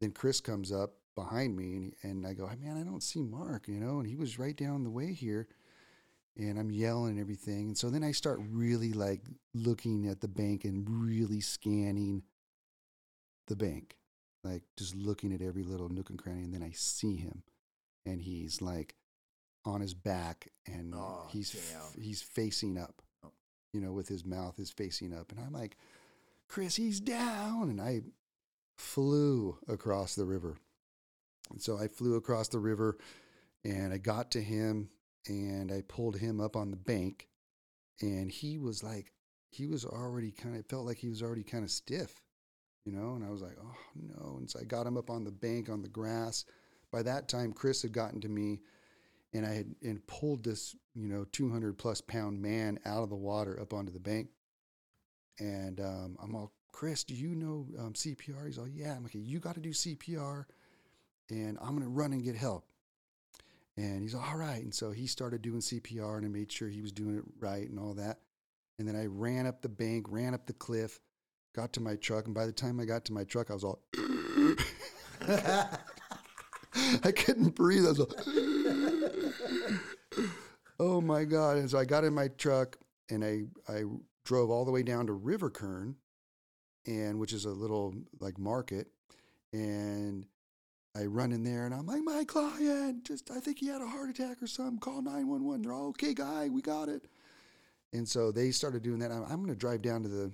then Chris comes up behind me, and, and I go, man, I don't see Mark, you know, and he was right down the way here. And I'm yelling and everything. And so then I start really like looking at the bank and really scanning the bank, like just looking at every little nook and cranny. And then I see him, and he's like on his back, and Oh, he's f- he's facing up, Oh. you know, with his mouth is facing up. And I'm like, Chris, he's down. And I flew across the river. And so I flew across the river, and I got to him, and I pulled him up on the bank, and he was like, he was already kind of felt like he was already kind of stiff you know and i was like oh no and so i got him up on the bank on the grass. By that time chris had gotten to me and i had and pulled this you know 200 plus pound man out of the water up onto the bank. And um, i'm all chris do you know um, cpr he's all yeah. I'm like you got to do cpr and i'm to run and get help and he's all right and so he started doing cpr and i made sure he was doing it right and all that and then i ran up the bank ran up the cliff got to my truck, and by the time I got to my truck, I was all. I couldn't breathe. I was all. oh my god! And so I got in my truck, and I I drove all the way down to River Kern, and which is a little like market, and I run in there, and I'm like, my client, just I think he had a heart attack or something. Call nine one one. They're all okay, guy. We got it. And so they started doing that. I'm, I'm going to drive down to the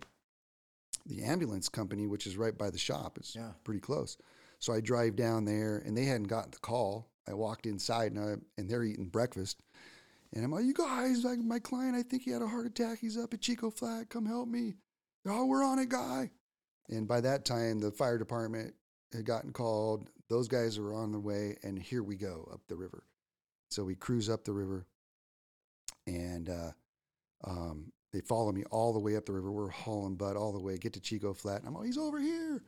the ambulance company, which is right by the shop. It's Yeah. pretty close. So I drive down there, and they hadn't gotten the call. I walked inside, and, I, and they're eating breakfast. And I'm like, you guys, like my client, I think he had a heart attack. He's up at Chico Flat. Come help me. Oh, we're on it, guy. And by that time, the fire department had gotten called. Those guys are on the way, and here we go up the river. So we cruise up the river, and uh, um, they follow me all the way up the river. We're hauling butt all the way, get to Chico Flat, and I'm like, he's over here.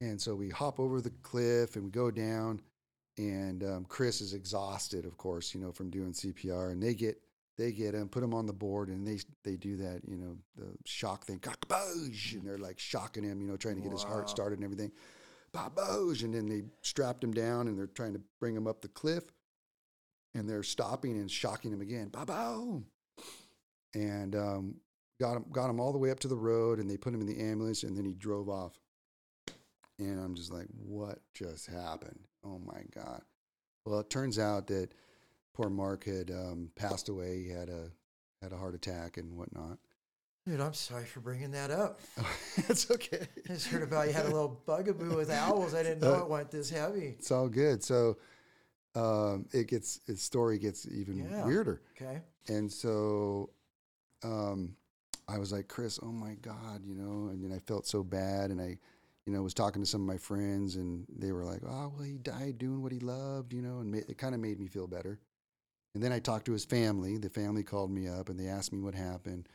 And so we hop over the cliff and we go down. And um, Chris is exhausted, of course, you know, from doing CPR. And they get they get him, put him on the board, and they they do that, you know, the shock thing, and they're like shocking him, you know, trying to get his heart started and everything. Baboosh! And then they strapped him down and they're trying to bring him up the cliff. And they're stopping and shocking him again. Ba-boom! and um, got him got him all the way up to the road, and they put him in the ambulance, and then he drove off. And I'm just like, what just happened? Oh my god! Well, it turns out that poor Mark had um, passed away. He had a had a heart attack and whatnot. Dude, I'm sorry for bringing that up. it's okay. I just heard about you had a little bugaboo with owls. I didn't know it went this heavy. It's all good. So um, it gets its story gets even Yeah. weirder. Okay. And so um, I was like, Chris, oh my God, you know, and then I felt so bad. And I, you know, was talking to some of my friends and they were like, oh, well, he died doing what he loved, you know, and ma- it kind of made me feel better. And then I talked to his family. The family called me up and they asked me what happened.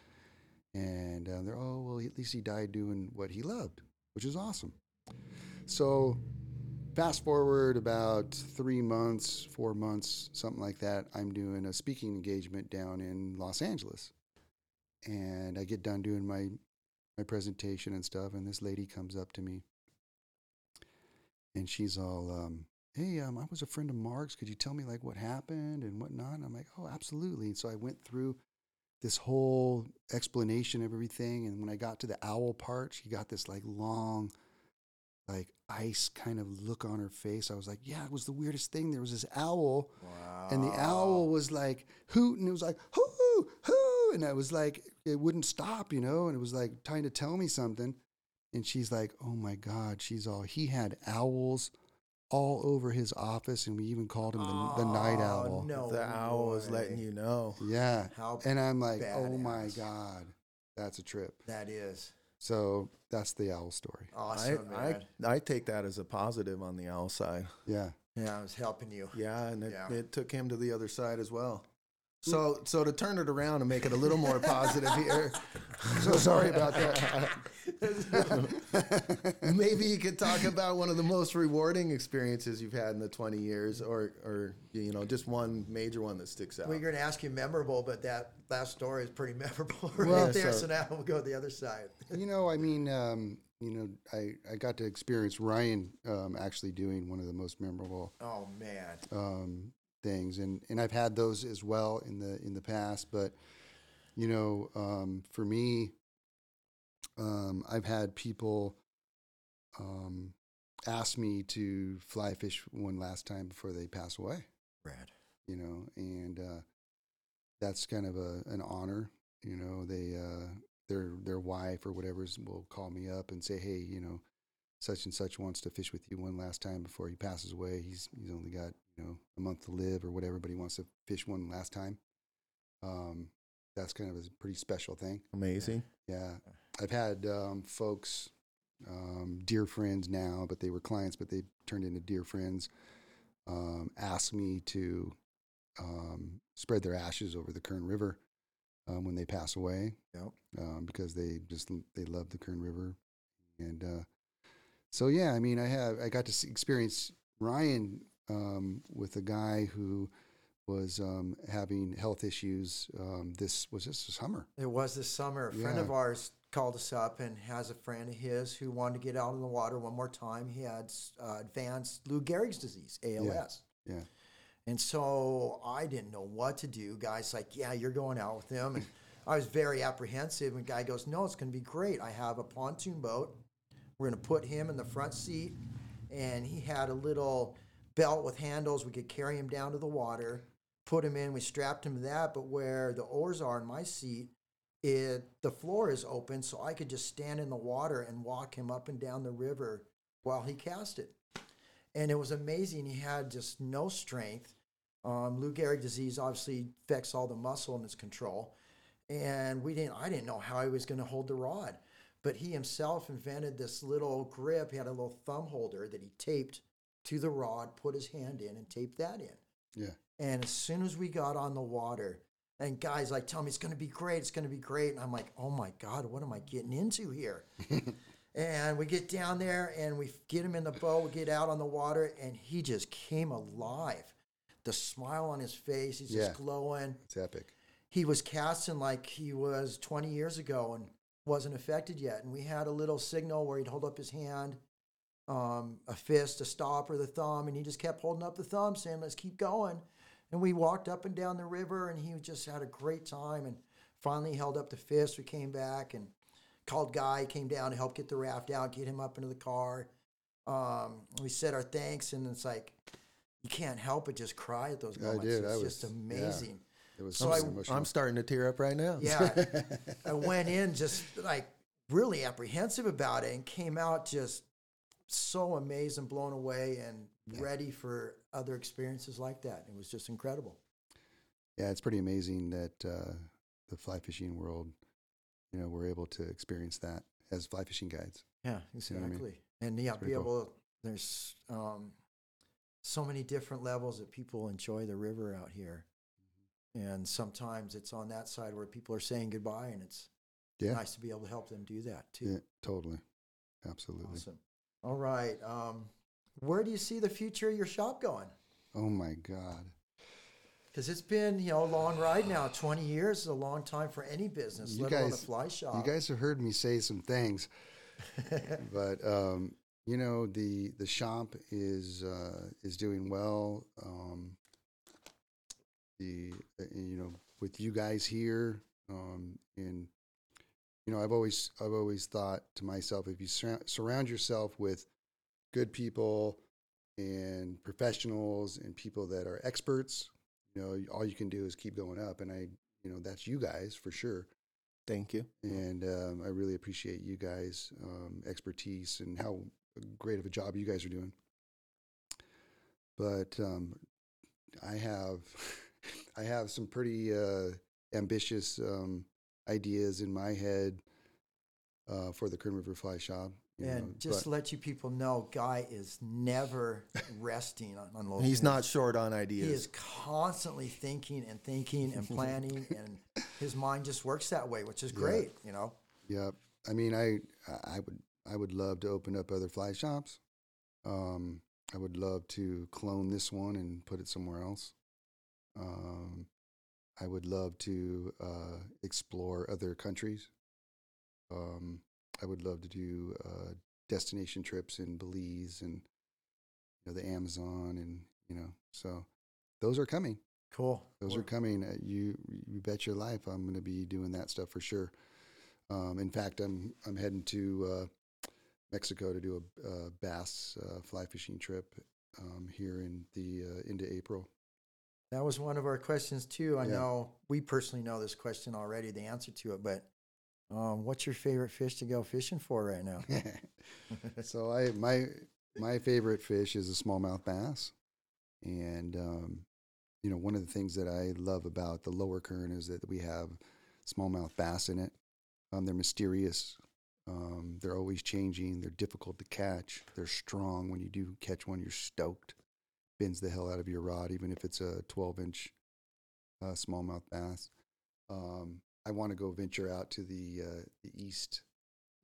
And uh, they're, oh, well, at least he died doing what he loved, which is awesome. So fast forward about three months, four months, something like that, I'm doing a speaking engagement down in Los Angeles. And I get done doing my, my presentation and stuff, and this lady comes up to me and she's all, um, hey, um, I was a friend of Mark's. Could you tell me like what happened and whatnot? And I'm like, oh, absolutely. And so I went through this whole explanation of everything. And when I got to the owl part, she got this like long, like ice kind of look on her face. I was like, yeah, it was the weirdest thing. There was this owl, and the owl was like hooting. It was like hoo hoo, and I was like, it wouldn't stop, you know. And it was like trying to tell me something. And she's like, oh my god, she's all. He had owls all over his office, and we even called him the, the night Oh, owl. No the owl is way. letting you know. Yeah, How and I'm like, oh my badass. god, that's a trip. That is So that's the owl story. awesome, I, man. I I take that as a positive on the owl side. Yeah. yeah, I was helping you. Yeah, and it, Yeah. it took him to the other side as well. So, so to turn it around and make it a little more positive here, so sorry about that. Maybe you could talk about one of the most rewarding experiences you've had in the 20 years, or, or you know, just one major one that sticks out. We're going to ask you memorable, but that last story is pretty memorable right Well, there. so- So now we'll go to the other side. you know, I mean, um, you know, I, I got to experience Ryan um, actually doing one of the most memorable Oh man, um, things, and and I've had those as well in the in the past. But you know, um, for me, um, I've had people um, ask me to fly fish one last time before they pass away. Brad. You know, and uh, that's kind of a an honor. You know, they uh, their their wife or whatever will call me up and say, hey, you know. Such and such wants to fish with you one last time before he passes away. He's he's only got you know a month to live or whatever, but he wants to fish one last time. Um, that's kind of a pretty special thing. Amazing. Yeah, I've had um, folks, um, dear friends now, but they were clients, but they turned into dear friends. Um, ask me to um, spread their ashes over the Kern River um, when they pass away, Yep. um, because they just they love the Kern River, and uh, so yeah, I mean, I have I got to experience Ryan um, with a guy who was um, having health issues. Um, this was this summer. It was this summer. A friend of ours called us up and has a friend of his who wanted to get out in the water one more time. He had uh, advanced Lou Gehrig's disease, ALS. Yeah. And so I didn't know what to do. Guy's like, "Yeah, you're going out with him," and I was very apprehensive. And guy goes, "No, it's going to be great. I have a pontoon boat. We're going to put him in the front seat, and he had a little belt with handles. We could carry him down to the water, put him in. We strapped him to that. But where the oars are in my seat, it the floor is open, so I could just stand in the water and walk him up and down the river while he cast it. And it was amazing. He had just no strength. Um, Lou Gehrig disease obviously affects all the muscle in his control, and we didn't. I didn't know how he was going to hold the rod, but he himself invented this little grip. He had a little thumb holder that he taped to the rod, put his hand in, and taped that in. Yeah. And as soon as we got on the water, and guys like tell me it's going to be great, it's going to be great, and I'm like, oh my god, what am I getting into here? and we get down there and we get him in the boat, we get out on the water, and he just came alive. The smile on his face, he's Yeah. just glowing. It's epic. He was casting like he was 20 years ago and wasn't affected yet. And we had a little signal where he'd hold up his hand, um, a fist, a stop, or the thumb, and he just kept holding up the thumb, saying, "Let's keep going." And we walked up and down the river, and he just had a great time. And finally, held up the fist. We came back and called Guy, came down to help get the raft out, get him up into the car. Um, we said our thanks, and it's like you can't help but just cry at those I moments. did. It's I just was- yeah. amazing. It was So so I- emotional. I'm starting to tear up right now. Yeah. I went in just like really apprehensive about it and came out just so amazed and blown away and ready for other experiences like that. It was just incredible. yeah, it's pretty amazing that uh, the fly fishing world, you know, we're able to experience that as fly fishing guides. Yeah, know I exactly. mean? And yeah, be pretty cool. able, there's um, so many different levels that people enjoy the river out here. Mm-hmm. And sometimes it's on that side where people are saying goodbye, and it's Yeah, nice to be able to help them do that too. yeah, totally, absolutely. Awesome. All right. Um, where do you see the future of your shop going? Oh my God. Because it's been, you know, a long ride now. 20 years is a long time for any business, You let alone a guys- fly shop. You guys have heard me say some things, but um, you know the the shop is uh, is doing well. Um, the uh, you know with you guys here, um, and you know I've always I've always thought to myself if you surround, surround yourself with good people and professionals and people that are experts, you know all you can do is keep going up, and I you know that's you guys for sure Thank you. and um, I really appreciate you guys' um, expertise and how great of a job you guys are doing. But um, I have I have some pretty uh, ambitious um, ideas in my head uh, for the Kern River Fly Shop. And know, just but- to let you people know, Guy is never resting on, on low. He's not short on ideas. He is constantly thinking and thinking and planning, and his mind just works that way, which is great. You know, Yep. I mean, I I would I would love to open up other fly shops. Um, I would love to clone this one and put it somewhere else. Um, I would love to uh, explore other countries. Um, I would love to do uh, destination trips in Belize and you know the Amazon and you know so those are coming. cool. Those are coming. Uh, you you bet your life I'm going to be doing that stuff for sure. Um, in fact, I'm I'm heading to uh, Mexico to do a, uh bass uh, fly fishing trip um, here in the uh, into April. That was one of our questions too. I Yeah. know we personally know this question already, the answer to it, but um, what's your favorite fish to go fishing for right now? so I my my favorite fish is a smallmouth bass, and um, you know one of the things that I love about the lower Kern is that we have smallmouth bass in it. Um, they're mysterious. Um, they're always changing. They're difficult to catch. They're strong. When you do catch one, you're stoked. Bends the hell out of your rod, even if it's a 12 inch uh, smallmouth bass. Um, I want to go venture out to the uh, the east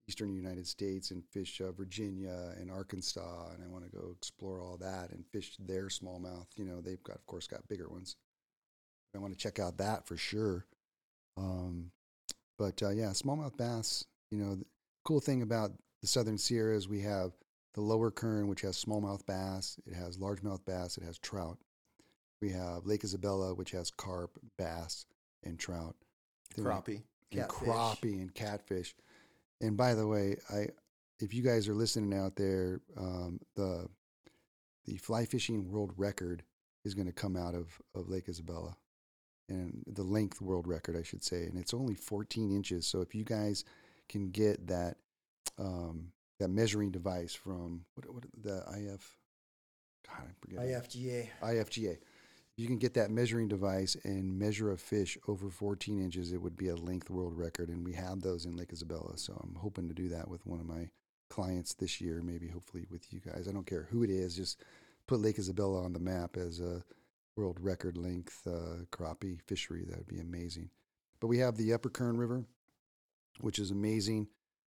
eastern United States and fish uh, Virginia and Arkansas, and I want to go explore all that and fish their smallmouth. You know, they've got, of course, got bigger ones. I want to check out that for sure. Um, but uh, yeah, smallmouth bass. You know, the cool thing about the Southern Sierras, we have the lower Kern, which has smallmouth bass. It has largemouth bass. It has trout. We have Lake Isabella, which has carp, bass, and trout. Then Crappie. and Catfish. crappie and catfish. And by the way, I if you guys are listening out there, um, the the fly fishing world record is going to come out of, of Lake Isabella, and the length world record, I should say, and it's only 14 inches. So if you guys can get that um, that measuring device from what, what the IF, God, I forget. IFGA. IFGA. If you can get that measuring device and measure a fish over 14 inches, it would be a length world record. And we have those in Lake Isabella. So I'm hoping to do that with one of my clients this year, maybe hopefully with you guys. I don't care who it is, just put Lake Isabella on the map as a world record length uh, crappie fishery. That would be amazing. But we have the Upper Kern River, which is amazing.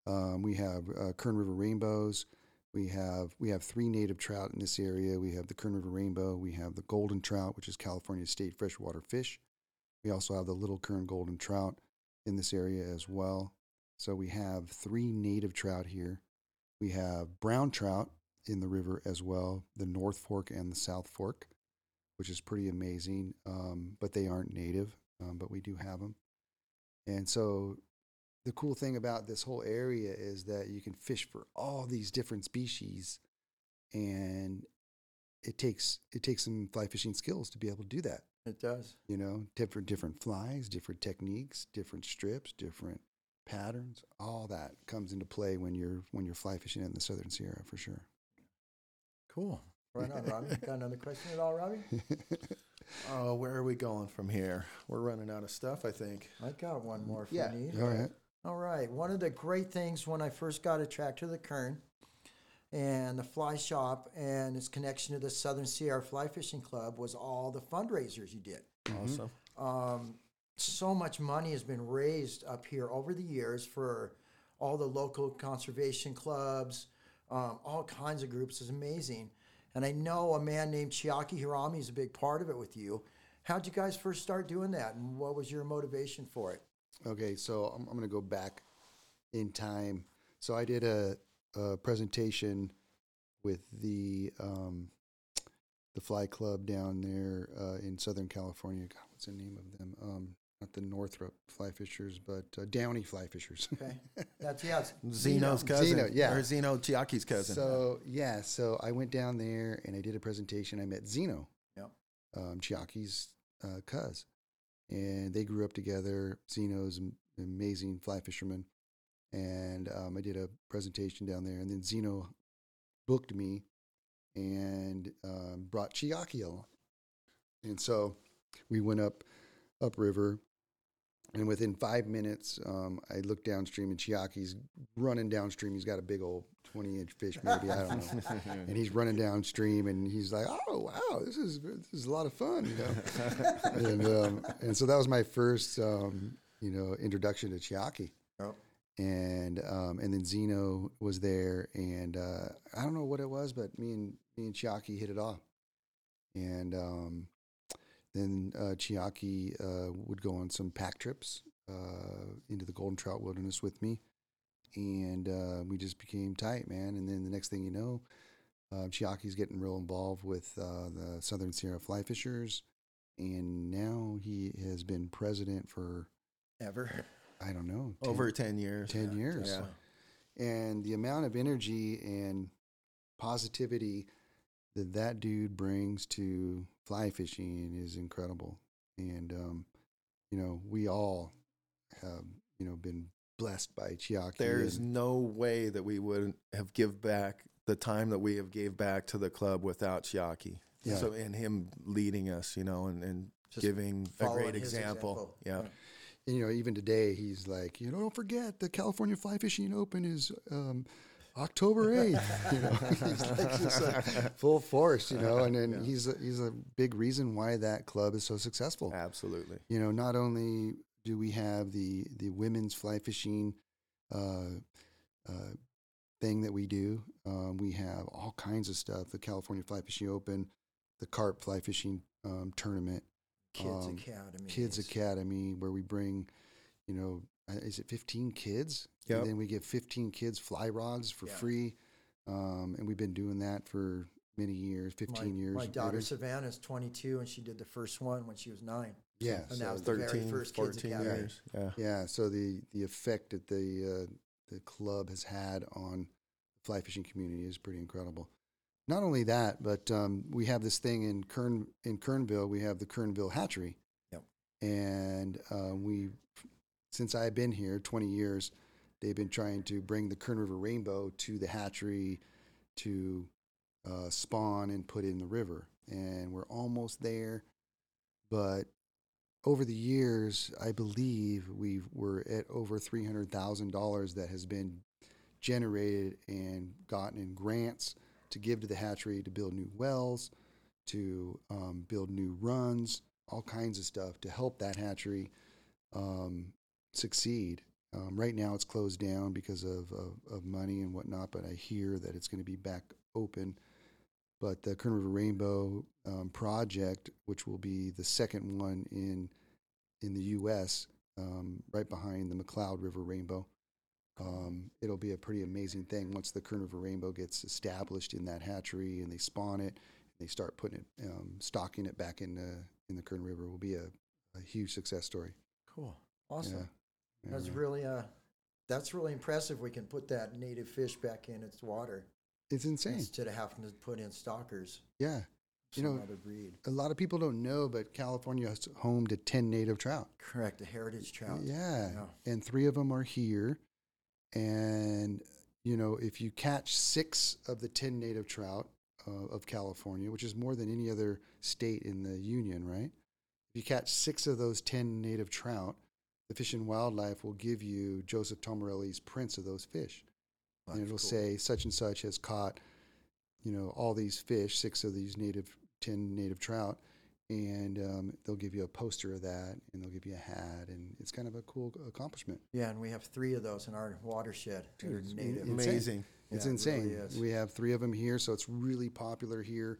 Um, we have uh, Kern River rainbows. We have we have three native trout in this area. We have the Kern River rainbow. We have the golden trout, which is California state freshwater fish. We also have the little Kern golden trout in this area as well. So we have three native trout here. We have brown trout in the river as well, the North Fork and the South Fork, which is pretty amazing. Um, but they aren't native, um, but we do have them. And so the cool thing about this whole area is that you can fish for all these different species and it takes it takes some fly fishing skills to be able to do that It does. you know different different flies different techniques different strips different patterns all that comes into play when you're when you're fly fishing in the southern sierra for sure Cool. Right on, Robbie. Got another question at all, Robbie? Oh, uh, where are we going from here? We're running out of stuff, I think. I got one more if Yeah. you need. all right All right. One of the great things when I first got attracted to the Kern and the fly shop and its connection to the Southern Sierra Fly Fishing Club was all the fundraisers you did. Awesome. Um, so much money has been raised up here over the years for all the local conservation clubs, um, all kinds of groups. It's amazing. And I know a man named Chiaki Hirami is a big part of it with you. How'd you guys first start doing that, and what was your motivation for it? Okay, so I'm, I'm going to go back in time. So I did a, a presentation with the um, the Fly Club down there uh, in Southern California. God, what's the name of them? Um, not the Northrop Fly Fishers, but uh, Downey Fly Fishers. Okay, that's yeah. it's Zeno's cousin. Zeno, yeah. Or Zeno Chiaki's cousin. So yeah, so I went down there and I did a presentation. I met Zeno, Yep. um, Chiaki's uh, cuz, and they grew up together. Zeno's an amazing fly fisherman, and um, I did a presentation down there. And then Zeno booked me and um, brought Chiaki along, and so we went up upriver And within five minutes, um, I look downstream and Chiaki's running downstream. He's got a big old 20 inch fish, maybe, I don't know. and he's running downstream and he's like, oh, wow, this is, this is a lot of fun, you know? and, um, and so that was my first, um, you know, introduction to Chiaki. Yep. And, um, and then Zeno was there and, uh, I don't know what it was, but me and, me and Chiaki hit it off. And, um, then uh, Chiaki uh, would go on some pack trips uh, into the Golden Trout Wilderness with me, and uh, we just became tight, man. And then the next thing you know, uh, Chiaki's getting real involved with uh, the Southern Sierra Fly Fishers, and now he has been president for Ever. I don't know 10 Over 10 years. 10 years. Yeah. And the amount of energy and positivity that that dude brings to fly fishing is incredible. And, um, you know, we all have, you know, been blessed by Chiaki. There's and- no way that we wouldn't have give back the time that we have gave back to the club without Chiaki. Yeah. So and him leading us, you know, and, and Just giving a great example. example. Yeah. Right. And, you know, even today, he's like, you know, don't forget the California Fly Fishing Open is um, October 8th. you know, he's like just like full force, you know, and then he's, a, he's a big reason why that club is so successful. Absolutely. You know, not only do we have the, the women's fly fishing uh, uh, thing that we do, um, we have all kinds of stuff the California Fly Fishing Open, the carp fly fishing um, tournament. Kids um, Academy. Kids Academy, where we bring, you know, is it 15 kids? Yep. And then we give 15 kids fly rods for Yeah. free. Um, and we've been doing that for many years, 15 my, years. My daughter maybe. Savannah is 22, and she did the first one when she was nine. Yeah. And so that was the very 13, first Kids 14 Academy. years. Yeah. Yeah, so the the effect that the uh, the club has had on the fly fishing community is pretty incredible. Not only that, but um, we have this thing in Kern in Kernville. We have the Kernville Hatchery, Yep. and uh, we since I've been here 20 years, they've been trying to bring the Kern River Rainbow to the hatchery to uh, spawn and put in the river, and we're almost there, but over the years, I believe we were at over three hundred thousand dollars that has been generated and gotten in grants to give to the hatchery to build new wells, to um, build new runs, all kinds of stuff to help that hatchery um, succeed. Um, right now, it's closed down because of, of, of money and whatnot, but I hear that it's going to be back open. But the Kern River Rainbow um, project, which will be the second one in in the U.S., um, right behind the McCloud River Rainbow, um, it'll be a pretty amazing thing once the Kern River Rainbow gets established in that hatchery and they spawn it. They start putting it, um, stocking it back in the in the Kern River. Will be a, a huge success story. Cool. Awesome. Yeah. That's really uh, that's really impressive. We can put that native fish back in its water It's insane. instead of having to put in stalkers. Yeah. You know, breed. a lot of people don't know, but California is home to 10 native trout. Correct. The heritage trout. Yeah. Yeah. And three of them are here. And, you know, if you catch six of the 10 native trout uh, of California, which is more than any other state in the union, right? If you catch six of those 10 native trout, the Fish and Wildlife will give you Joseph Tomelleri's prints of those fish. and it'll cool. say such and such has caught, you know, all these fish, six of these native, 10 native trout. And um, they'll give you a poster of that and they'll give you a hat. And it's kind of a cool accomplishment. Yeah, and we have three of those in our watershed that Dude, are it's native. insane. Amazing. It's Yeah, it insane. really we have three of them here, so it's really popular here,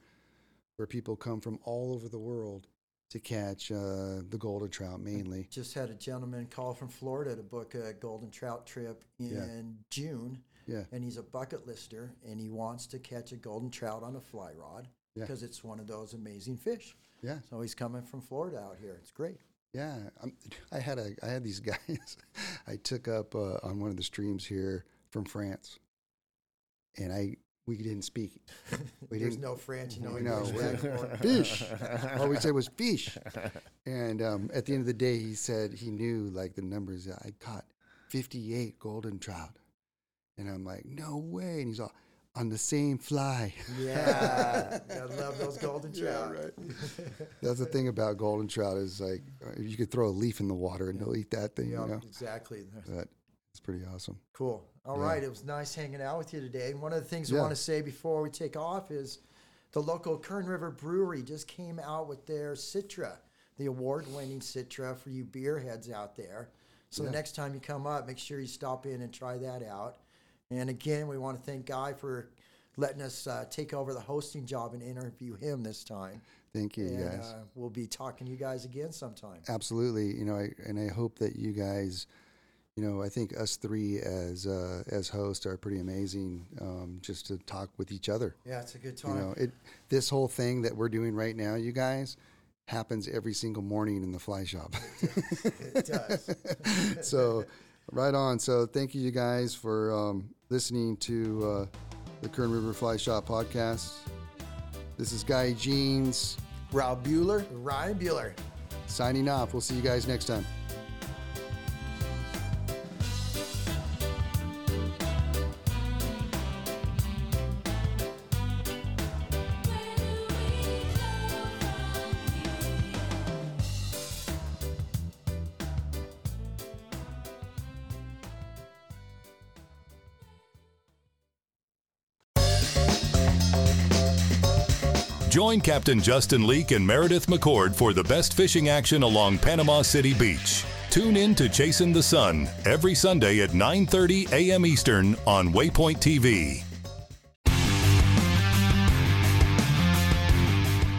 where people come from all over the world to catch uh, the golden trout mainly. Just had a gentleman call from Florida to book a golden trout trip in Yeah. June, Yeah, and he's a bucket lister, and he wants to catch a golden trout on a fly rod Yeah. because it's one of those amazing fish. yeah, So he's coming from Florida out here. It's great. yeah. I'm, I had a I had these guys I took up uh, on one of the streams here from France, and I we didn't speak. We There's didn't- no French, know. we know English we're- back and forth. fish. All we said was fish. And um, at the end of the day, he said he knew like the numbers. I caught 58 golden trout. And I'm like, no way. And he's all, on the same fly. Yeah, I love those golden Yeah, trout. right. That's the thing about golden trout is like you could throw a leaf in the water and they'll eat that thing. Yeah, You know, exactly. but it's pretty awesome. Cool. All right, It was nice hanging out with you today. And one of the things I want to say before we take off is the local Kern River Brewery just came out with their Citra, the award winning Citra for you beer heads out there. So the next time you come up, make sure you stop in and try that out. And again, we want to thank Guy for letting us uh, take over the hosting job and interview him this time. Thank you, and guys. Uh, we'll be talking to you guys again sometime. Absolutely. You know, I, and I hope that you guys, you know, I think us three as uh, as hosts are pretty amazing. Um, just to talk with each other. Yeah, it's a good time. You know, it this whole thing that we're doing right now, you guys, happens every single morning in the fly shop. it does. so, right on. So, thank you, you guys, for um, listening to uh, the Kern River Fly Shop podcast. This is Guy Jeans Rob Bueller. Ryan Bueller. signing off. We'll see you guys next time. Join Captain Justin Leake and Meredith McCord for the best fishing action along Panama City Beach. Tune in to Chasing the Sun every Sunday at 9:30 a.m. Eastern on Waypoint TV.